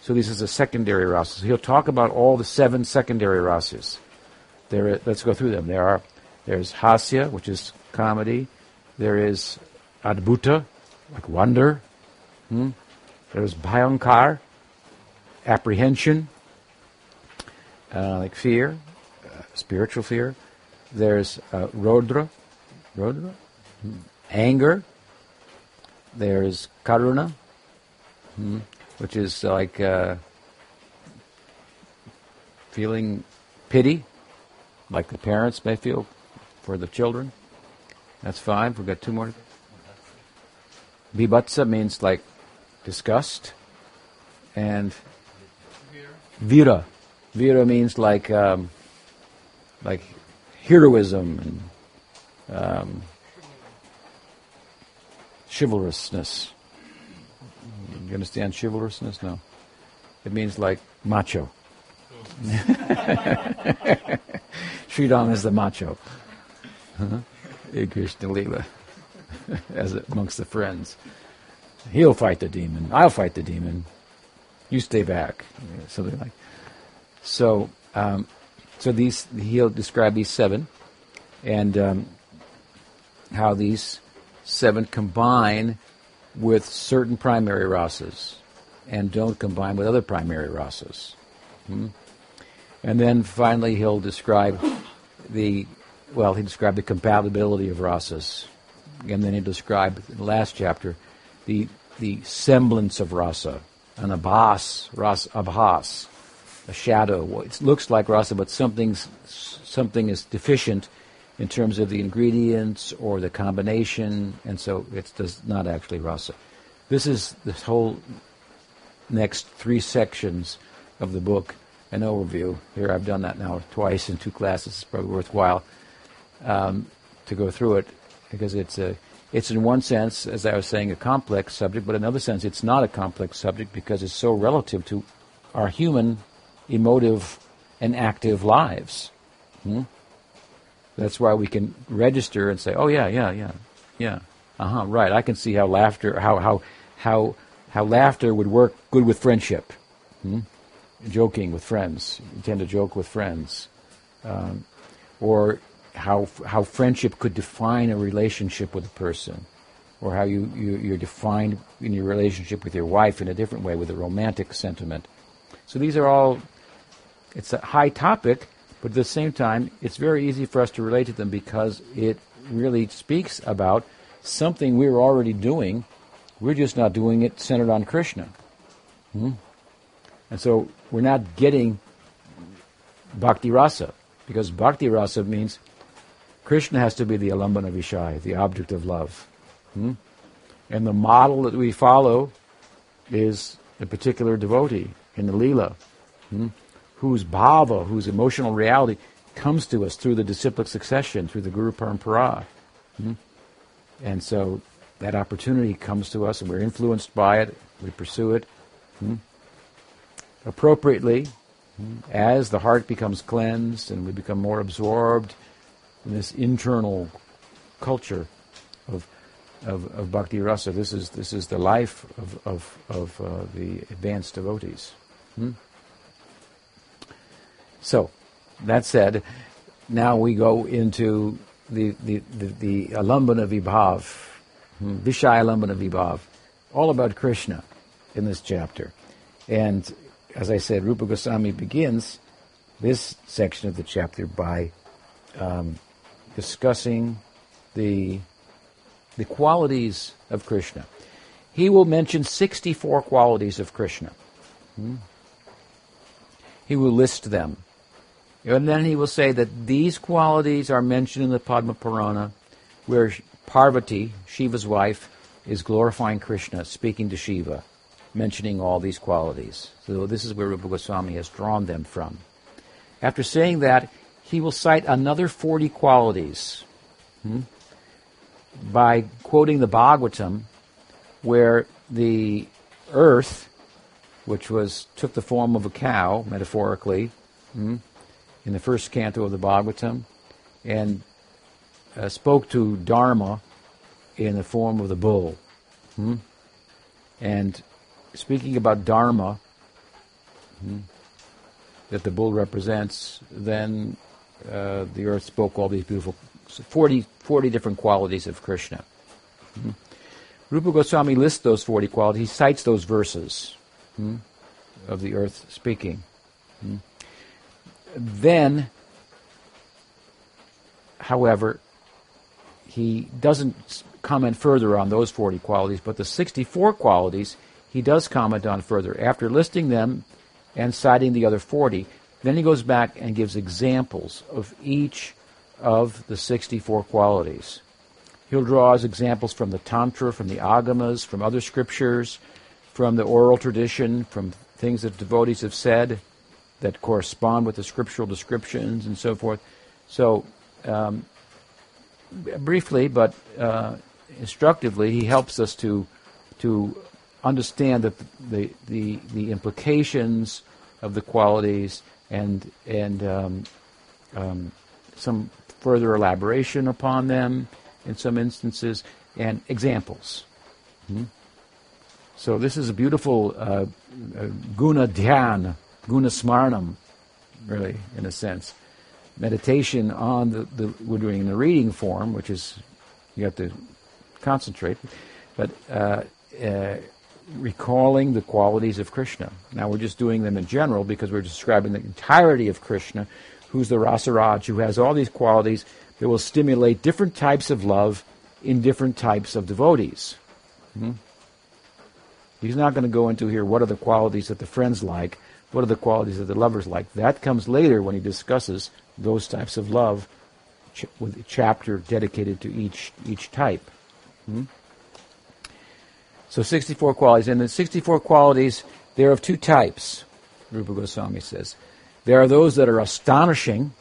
So this is a secondary rasa. So he'll talk about all the seven secondary rasas. There, let's go through them. There are there's hasya, which is comedy. There is adbhuta, like wonder. Hmm? There's bhayankar, apprehension, uh, like fear, uh, spiritual fear. There's uh, rodra, rodra, hmm. anger. There's karuna, hmm? which is like uh, feeling pity, like the parents may feel for the children. That's fine. We've got two more. Bibhatsa means like disgust, and vira, vira means like um, like heroism and um, chivalrousness. You understand chivalrousness? No. It means like macho. Sridama is the macho. huh Krishna Lila. as amongst the friends. He'll fight the demon. I'll fight the demon. You stay back. Something like. So, um, so these he'll describe these seven, and um, how these seven combine with certain primary rasas, and don't combine with other primary rasas. Hmm? And then finally, he'll describe the well, he described the compatibility of rasas and then he described in the last chapter the the semblance of rasa. an abhas, ras abhas, a shadow. It looks like rasa, but something's, something is deficient in terms of the ingredients or the combination, and so it does not actually rasa. This is the whole next three sections of the book, an overview. Here I've done that now twice in two classes. It's probably worthwhile um, to go through it because it's a it's in one sense, as I was saying, a complex subject, but in another sense, it's not a complex subject because it's so relative to our human, emotive, and active lives. Hmm? That's why we can register and say, "Oh yeah, yeah, yeah, yeah, uh huh, right." I can see how laughter, how how how how laughter would work good with friendship. Hmm? Joking with friends, you tend to joke with friends, um, or how how friendship could define a relationship with a person, or how you, you you're defined in your relationship with your wife in a different way with a romantic sentiment. So these are all. It's a high topic, but at the same time, it's very easy for us to relate to them because it really speaks about something we're already doing. We're just not doing it centered on Krishna. Hmm? And so we're not getting bhakti rasa because bhakti rasa means Krishna has to be the alambana vishaya, the object of love. Hmm? And the model that we follow is a particular devotee in the Leela, hmm? whose bhava, whose emotional reality comes to us through the disciplic succession, through the Guru Parampara. Hmm? And so that opportunity comes to us and we're influenced by it, we pursue it. Hmm? Appropriately, hmm, as the heart becomes cleansed and we become more absorbed this internal culture of, of, of bhakti rasa. This is, this is the life of, of, of uh, the advanced devotees. Hmm? So, that said, now we go into the, the, the, the Alambana Vibhav, hmm? Vishaya Alambana Vibhav, all about Krishna in this chapter. And as I said, Rupa Goswami begins this section of the chapter by um, discussing the, the qualities of Krishna. He will mention 64 qualities of Krishna. Hmm? He will list them. And then he will say that these qualities are mentioned in the Padma Purana, where Parvati, Shiva's wife, is glorifying Krishna, speaking to Shiva, mentioning all these qualities. So this is where Rupa Goswami has drawn them from. After saying that, he will cite another 40 qualities hmm, by quoting the Bhagavatam, where the earth, which was took the form of a cow, metaphorically, hmm, in the first canto of the Bhagavatam, and uh, spoke to Dharma in the form of the bull. Hmm? And speaking about Dharma, hmm, that the bull represents, then uh, the earth spoke all these beautiful 40, 40 different qualities of Krishna. Hmm? Rupa Goswami lists those 40 qualities. He cites those verses hmm, of the earth speaking. Hmm? Then, however, he doesn't comment further on those 40 qualities, but the 64 qualities he does comment on further. After listing them and citing the other 40, then he goes back and gives examples of each of the 64 qualities. He'll draw as examples from the Tantra, from the Agamas, from other scriptures, from the oral tradition, from things that devotees have said that correspond with the scriptural descriptions and so forth. So, um, briefly but uh, instructively, he helps us to to understand the, the, the implications of the qualities and and um, um, some further elaboration upon them in some instances and examples. Hmm? So this is a beautiful uh, uh, guna dhyan, guna smarnam, really in a sense, meditation on the, the we're doing in the reading form, which is you have to concentrate, but. Uh, uh recalling the qualities of Krishna. Now we're just doing them in general because we're describing the entirety of Krishna, who's the Rasaraj, who has all these qualities that will stimulate different types of love in different types of devotees. Hmm? He's not going to go into here what are the qualities that the friends like, what are the qualities that the lovers like. That comes later when he discusses those types of love ch- with a chapter dedicated to each each type. Hmm? So 64 qualities. And the 64 qualities, they're of two types, Rupa Goswami says. There are those that are astonishing,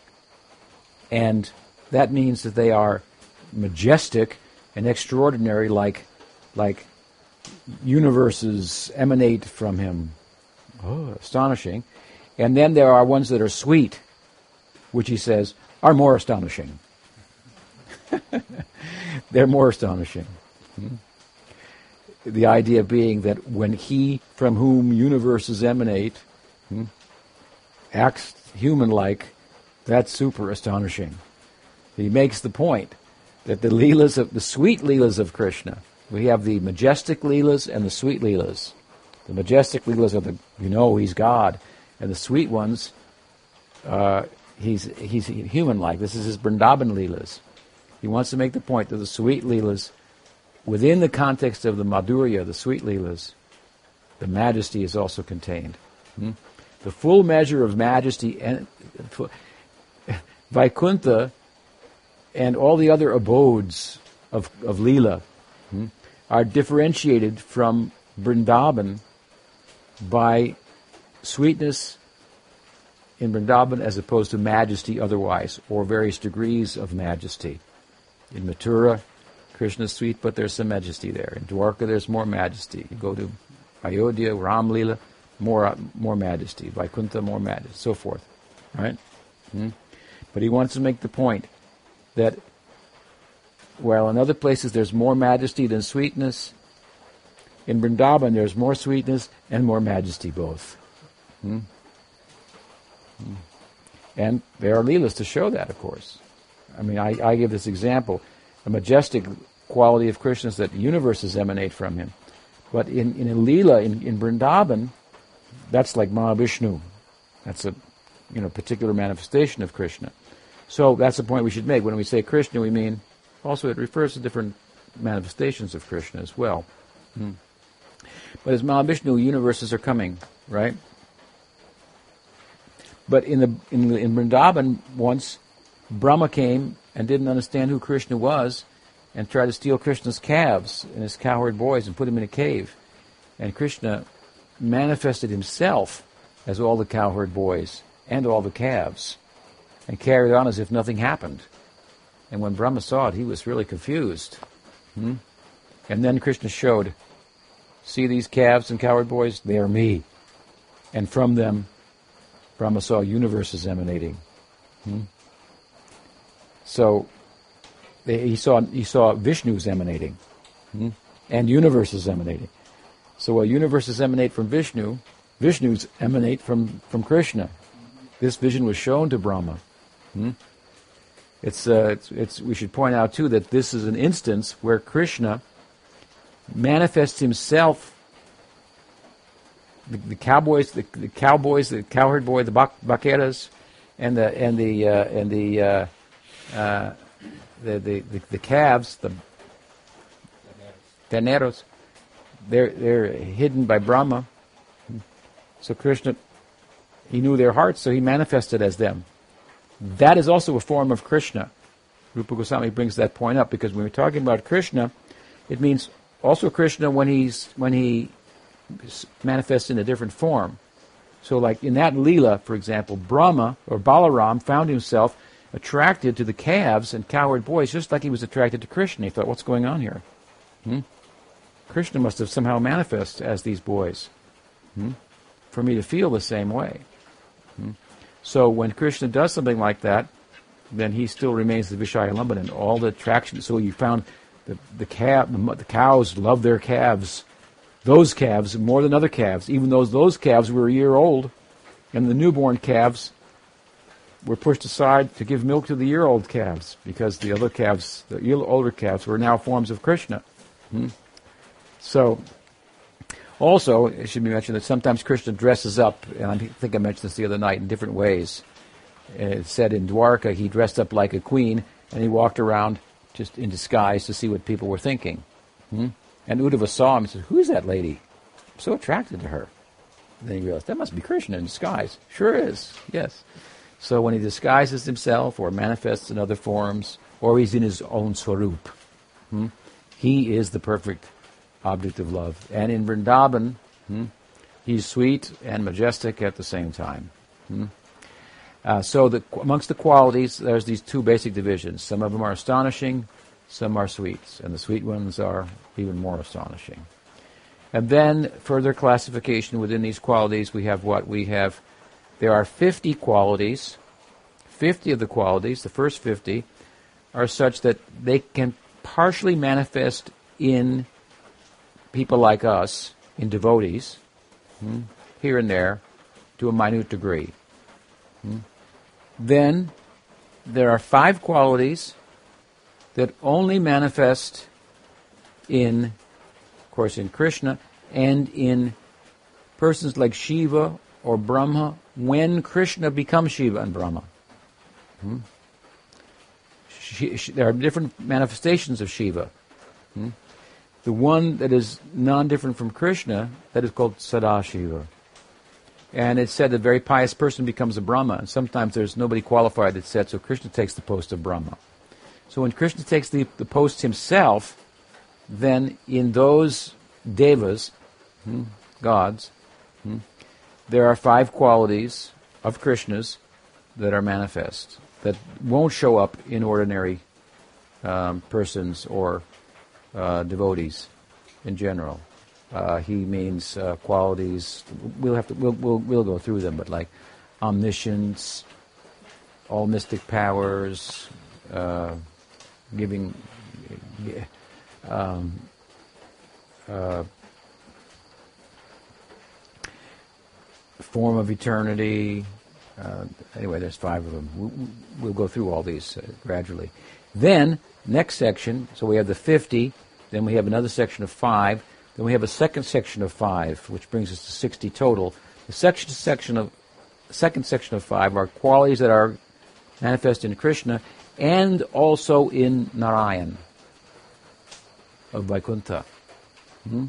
and that means that they are majestic and extraordinary, like, like universes emanate from him. Oh, astonishing. And then there are ones that are sweet, which he says are more astonishing. They're more astonishing. Hmm? The idea being that when he from whom universes emanate hmm, acts human like, that's super astonishing. He makes the point that the leelas of the sweet leelas of Krishna we have the majestic Leelas and the sweet Leelas. The majestic Leelas are the, you know, he's God. And the sweet ones, uh, he's, he's human like. This is his Vrindavan Leelas. He wants to make the point that the sweet Leelas, within the context of the Madhurya, the sweet Leelas, the majesty is also contained. Hmm? The full measure of majesty and Vaikuntha and all the other abodes of, of Leela hmm, are differentiated from Vrindavan by sweetness in Vrindavan as opposed to majesty otherwise, or various degrees of majesty. In Mathura, Krishna is sweet, but there's some majesty there. In Dwarka, there's more majesty. You go to Ayodhya, Ramlila, more more majesty. Vaikuntha, more majesty, so forth. Right? Hmm? But he wants to make the point that while in other places there's more majesty than sweetness, in Vrindavan there's more sweetness and more majesty both. Hmm? Hmm. And there are leelas to show that, of course. I mean, I, I give this example. A majestic quality of Krishna is that universes emanate from him. But in, in leela, in, in Vrindavan, that's like Mahavishnu. That's a you know particular manifestation of Krishna. So that's the point we should make. When we say Krishna, we mean also, it refers to different manifestations of Krishna as well. Hmm. But as Mahavishnu, universes are coming, right? But in the in, in Vrindavan, once Brahma came and didn't understand who Krishna was, and tried to steal Krishna's calves and his cowherd boys and put him in a cave, and Krishna manifested himself as all the cowherd boys and all the calves, and carried on as if nothing happened. And when Brahma saw it, he was really confused. Hmm? And then Krishna showed, see these calves and cowherd boys? They are me. And from them, Brahma saw universes emanating. Hmm? So he saw he saw Vishnu's emanating, hmm? and universes emanating. So while universes emanate from Vishnu, Vishnu's emanate from, from Krishna. This vision was shown to Brahma. Hmm? It's, uh, it's, it's, we should point out too that this is an instance where Krishna manifests himself. The, the cowboys, the, the, cowboys, the cowherd boy, the bak- vaqueras, and the and the uh, and the, uh, uh, the, the, the the calves, the terneros, they're they're hidden by Brahma. So Krishna, he knew their hearts, so he manifested as them. That is also a form of Krishna. Rupa Goswami brings that point up because when we're talking about Krishna, it means also Krishna when he's when he manifests in a different form. So, like in that lila, for example, Brahma or Balaram found himself attracted to the calves and coward boys, just like he was attracted to Krishna. He thought, "What's going on here?" Hmm? Krishna must have somehow manifested as these boys hmm? for me to feel the same way. Hmm? So when Krishna does something like that, then he still remains the Vishayalambana and all the attraction. So you found the the, calf, the, the cows love their calves, those calves more than other calves, even though those calves were a year old, and the newborn calves were pushed aside to give milk to the year-old calves because the other calves, the older calves, were now forms of Krishna. Hmm? So also, it should be mentioned that sometimes Krishna dresses up, and I think I mentioned this the other night, in different ways. It said in Dwarka he dressed up like a queen, and he walked around just in disguise to see what people were thinking. Hmm? And Uddhava saw him and said, Who's that lady? so attracted to her. Then he realized that must be Krishna in disguise. Sure is, yes. So when he disguises himself or manifests in other forms, or he's in his own swarup, hmm, he is the perfect object of love. And in Vrindavan, hmm, he's sweet and majestic at the same time. Hmm. Uh, so the, amongst the qualities, there's these two basic divisions. Some of them are astonishing, some are sweets, and the sweet ones are even more astonishing. And then further classification within these qualities, we have what we have. There are 50 qualities. 50 of the qualities, the first 50, are such that they can partially manifest in people like us, in devotees, hmm, here and there, to a minute degree. Hmm. Then there are five qualities that only manifest in, of course, in Krishna and in persons like Shiva or Brahma when Krishna becomes Shiva and Brahma. Hmm? She, she, there are different manifestations of Shiva. Hmm? The one that is non-different from Krishna, that is called Sadashiva. And it's said that a very pious person becomes a Brahma, and sometimes there's nobody qualified that's said, so Krishna takes the post of Brahma. So when Krishna takes the, the post himself, then in those devas, hmm, gods, hmm, there are five qualities of Krishna's that are manifest, that won't show up in ordinary um, persons or uh, devotees in general. Uh, he means uh, qualities. We'll have to. We'll, we'll we'll go through them, but like omniscience, all mystic powers, uh, giving um, form of eternity. Uh, anyway, there's five of them. We'll, we'll go through all these uh, gradually. Then next section. So we have the 50. Then we have another section of five. Then we have a second section of five, which brings us to 60 total. The section, section of, second section of five are qualities that are manifest in Krishna and also in Narayan of Vaikuntha. Hmm?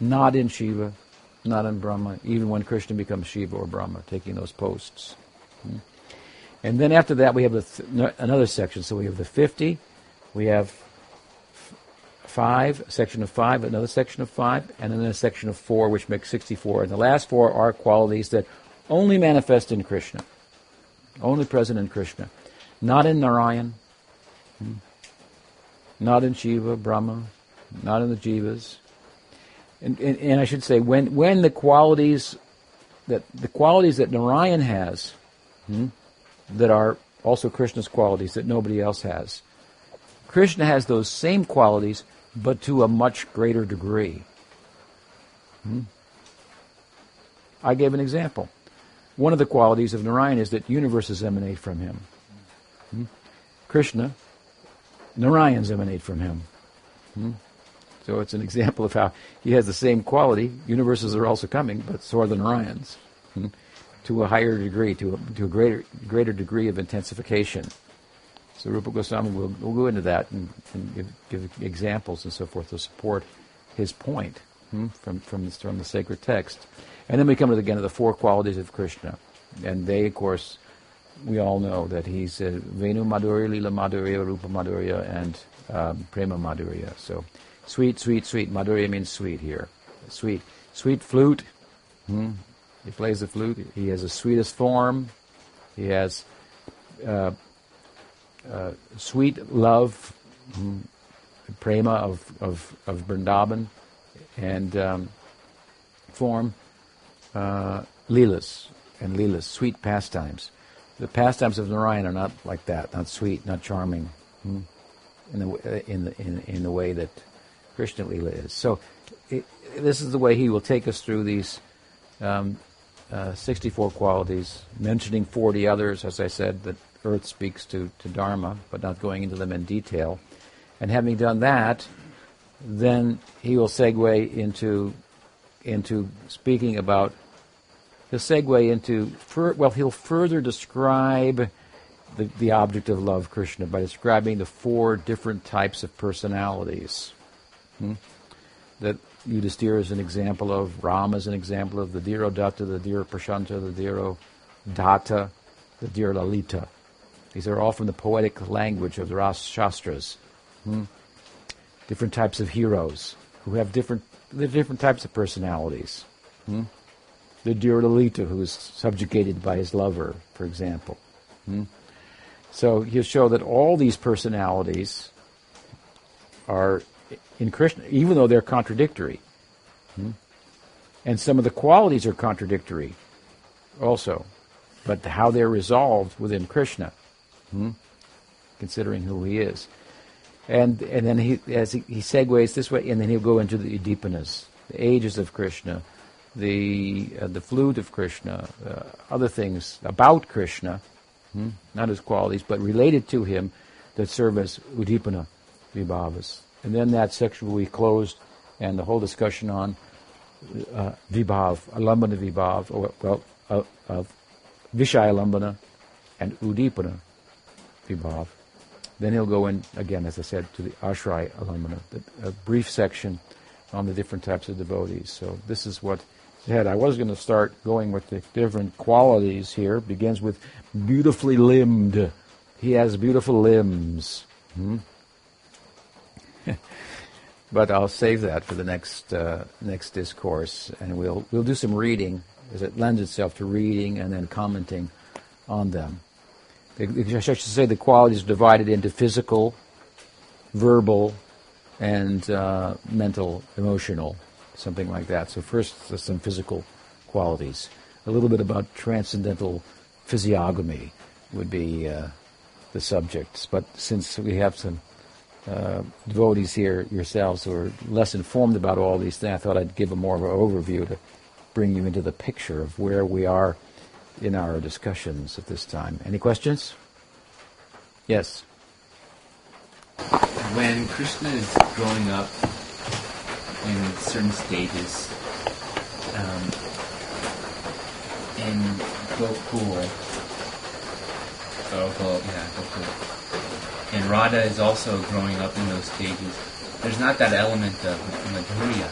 Not in Shiva, not in Brahma, even when Krishna becomes Shiva or Brahma, taking those posts. Hmm? And then after that, we have th- another section. So we have the 50, we have five, section of five, another section of five, and then a section of four, which makes 64. And the last four are qualities that only manifest in Krishna, only present in Krishna, not in Narayan, hmm, not in Shiva, Brahma, not in the Jivas. And, and, and I should say, when, when the qualities that the qualities that Narayan has, hmm, that are also Krishna's qualities that nobody else has. Krishna has those same qualities, but to a much greater degree. Hmm? I gave an example. One of the qualities of Narayan is that universes emanate from him. Hmm? Krishna, Narayans emanate from him. Hmm? So it's an example of how he has the same quality. Universes are also coming, but so are the Narayans. Hmm? To a higher degree, to a, to a greater, greater degree of intensification. So Rupa Goswami will, will go into that and, and give, give, examples and so forth to support his point hmm, from, from, the, from the sacred text. And then we come to again to the four qualities of Krishna. And they, of course, we all know that he's uh, Venu Madhurya, Lila Madhurya, Rupa Madhurya, and um, Prema Madhurya. So sweet, sweet, sweet. Madhurya means sweet here. Sweet. Sweet flute. Hmm. He plays the flute. He has the sweetest form. He has uh, uh, sweet love, mm, prema of, of, of Vrindavan, and um, form uh, leelas and leelas, sweet pastimes. The pastimes of Narayan are not like that, not sweet, not charming, mm, in the in the in, in the way that Krishna Leela is. So, it, this is the way he will take us through these um, uh, 64 qualities, mentioning 40 others, as I said, that Earth speaks to, to Dharma, but not going into them in detail. And having done that, then he will segue into into speaking about he'll segue into fur, well he'll further describe the, the object of love Krishna by describing the four different types of personalities hmm? that Yudhisthira is an example of, Ram is an example of, the Dhirodatta, the Dhira Prashanta, the Dhiro Datta, the Dhira Lalita. These are all from the poetic language of the Ras Shastras. Hmm? Different types of heroes who have different, different types of personalities. Hmm? The Dhira Lalita, who is subjugated by his lover, for example. Hmm? So he'll show that all these personalities are in Krishna, even though they're contradictory. Hmm? And some of the qualities are contradictory also, but how they're resolved within Krishna, hmm? considering who he is. And, and then he, as he, he segues this way, and then he'll go into the Uddipanas, the ages of Krishna, the, uh, the flute of Krishna, uh, other things about Krishna, hmm? not his qualities, but related to him that serve as Uddipana Vibhavas. And then that section will be closed, and the whole discussion on uh, Vibhav, Alambana Vibhav, or, well, uh, uh, Vishaya Alambana and Uddipana Vibhav. Then he'll go in, again, as I said, to the Ashray Alambana, the, a brief section on the different types of devotees. So this is what had. I was going to start going with the different qualities here. Begins with beautifully limbed. He has beautiful limbs. Hmm? But I'll save that for the next uh, next discourse, and we'll we'll do some reading as it lends itself to reading and then commenting on them. I should say the qualities divided into physical, verbal, and uh, mental, emotional, something like that. So first, some physical qualities. A little bit about transcendental physiognomy would be uh, the subjects. But since we have some uh, devotees here yourselves who are less informed about all these things, I thought I'd give a more of an overview to bring you into the picture of where we are in our discussions at this time. Any questions? Yes. When Krishna is growing up in certain stages, um, in Gokul, oh, Gokul, yeah, Gokul, and Radha is also growing up in those stages. There's not that element of Madhurya.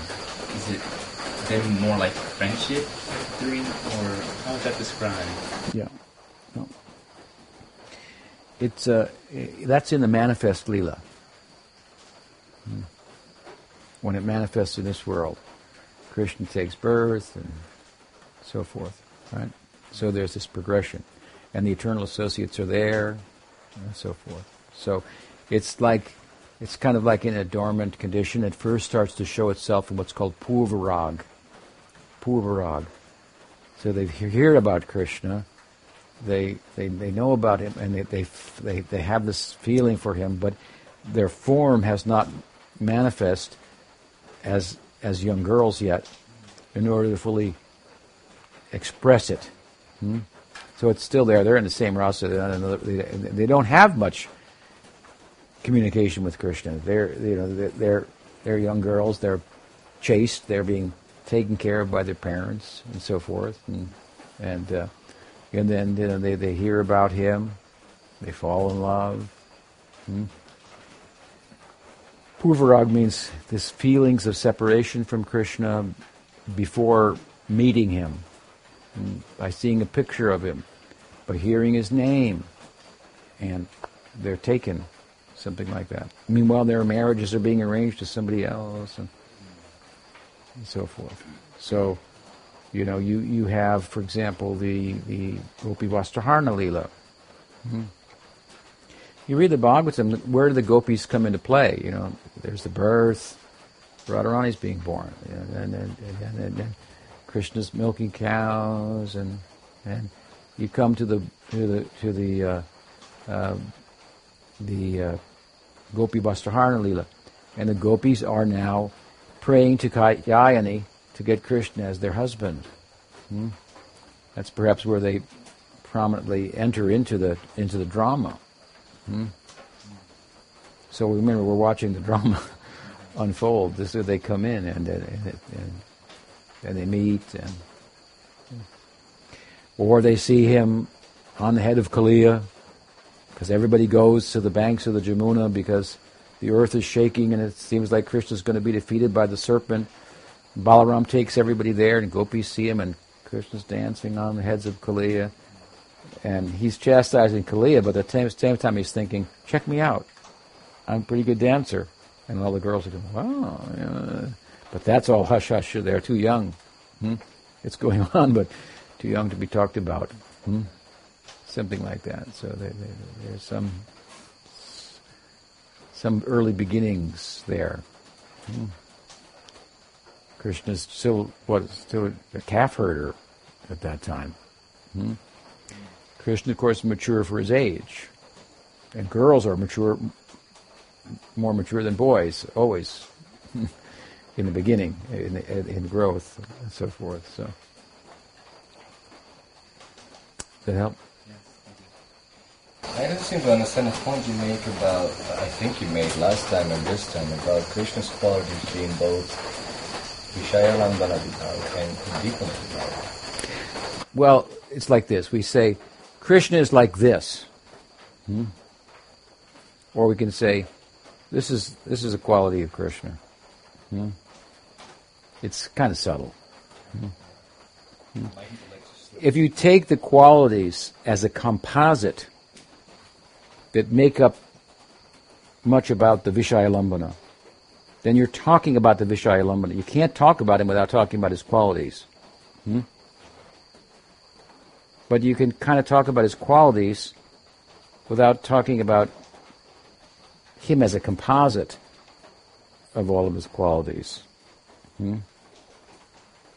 Is it then more like friendship during, or how is that described? Yeah. No. It's uh, that's in the manifest lila. Hmm. When it manifests in this world, Krishna takes birth and so forth, right? So there's this progression, and the eternal associates are there, and so forth. So it's like it's kind of like in a dormant condition. It first starts to show itself in what's called purvarag, Purvarag. So they hear about Krishna, they, they, they know about him, and they, they, they, they have this feeling for him, but their form has not manifest as, as young girls yet in order to fully express it. Hmm? So it's still there. They're in the same rasa. They don't have much communication with Krishna. They're you know they're they're young girls. They're chaste. They're being taken care of by their parents and so forth, and and uh, and then you know, they they hear about him, they fall in love. Hmm? Purvarag means this feelings of separation from Krishna before meeting him, and by seeing a picture of him, by hearing his name, and they're taken, something like that. Meanwhile, their marriages are being arranged to somebody else. And, and so forth. So, you know, you, you have, for example, the, the Gopi Vastraharana Leela. Mm-hmm. You read the Bhagavatam, where do the gopis come into play? You know, there's the birth, Radharani's being born, and, and, and, and, and Krishna's milking cows, and and you come to the to the to the uh, uh, the uh, Gopi Vastraharana Leela, and the gopis are now praying to Katyayani to get Krishna as their husband. Hmm? That's perhaps where they prominently enter into the into the drama. Hmm? So remember, we're watching the drama unfold. This is where they come in and and, and, and they meet, and or they see him on the head of Kaliya, because everybody goes to the banks of the Jamuna because the earth is shaking and it seems like Krishna is going to be defeated by the serpent. Balaram takes everybody there, and gopis see him, and Krishna's dancing on the heads of Kaliya. And he's chastising Kaliya, but at the same time he's thinking, check me out. I'm a pretty good dancer. And all the girls are going, wow. Yeah. But that's all hush hush. They're too young. Hmm? It's going on, but too young to be talked about. Hmm? Something like that. So they, they, there's some some early beginnings there. Hmm. Krishna's still what still a calf herder at that time. Hmm? Krishna, of course, mature for his age, and girls are mature, more mature than boys, always in the beginning, in, in growth, and so forth. So, that help? I don't seem to understand the point you make about, I think you made last time and this time, about Krishna's qualities being both Vishayalambana and Uddipana well, it's like this. We say, Krishna is like this. Hmm? Or we can say, this is, this is a quality of Krishna. Hmm? It's kind of subtle. Hmm? hmm? If you take the qualities as a composite that make up much about the Vishayalambana, then you're talking about the Vishayalambana. You can't talk about him without talking about his qualities. Hmm? But you can kind of talk about his qualities without talking about him as a composite of all of his qualities. Hmm?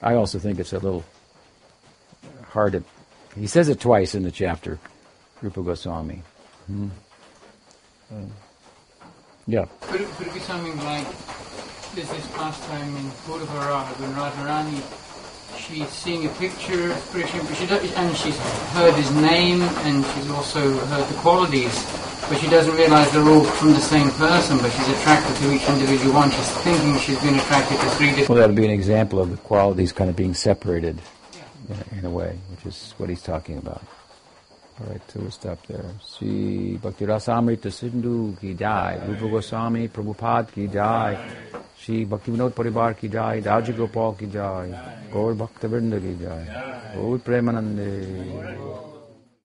I also think it's a little hard to. He says it twice in the chapter, Rupa Goswami. Um, yeah. Could it, could it be something like there's this pastime in Bodhavara when Radharani she's seeing a picture of Krishna, but she and she's heard his name and she's also heard the qualities, but she doesn't realize they're all from the same person, but she's attracted to each individual one. She's thinking she's been attracted to three different. Well, that would be an example of the qualities kind of being separated yeah. in, in a way, which is what he's talking about. All right, so we'll stop there. Sri Bhakti Rasamrita Sindhu ki jai, Rupa Goswami Prabhupada ki jai, Sri Bhakti Vinod Paribar ki jai, Raja Gopal ki jai, Gaur Bhakta Vrinda ki jai, Gaur Premanande.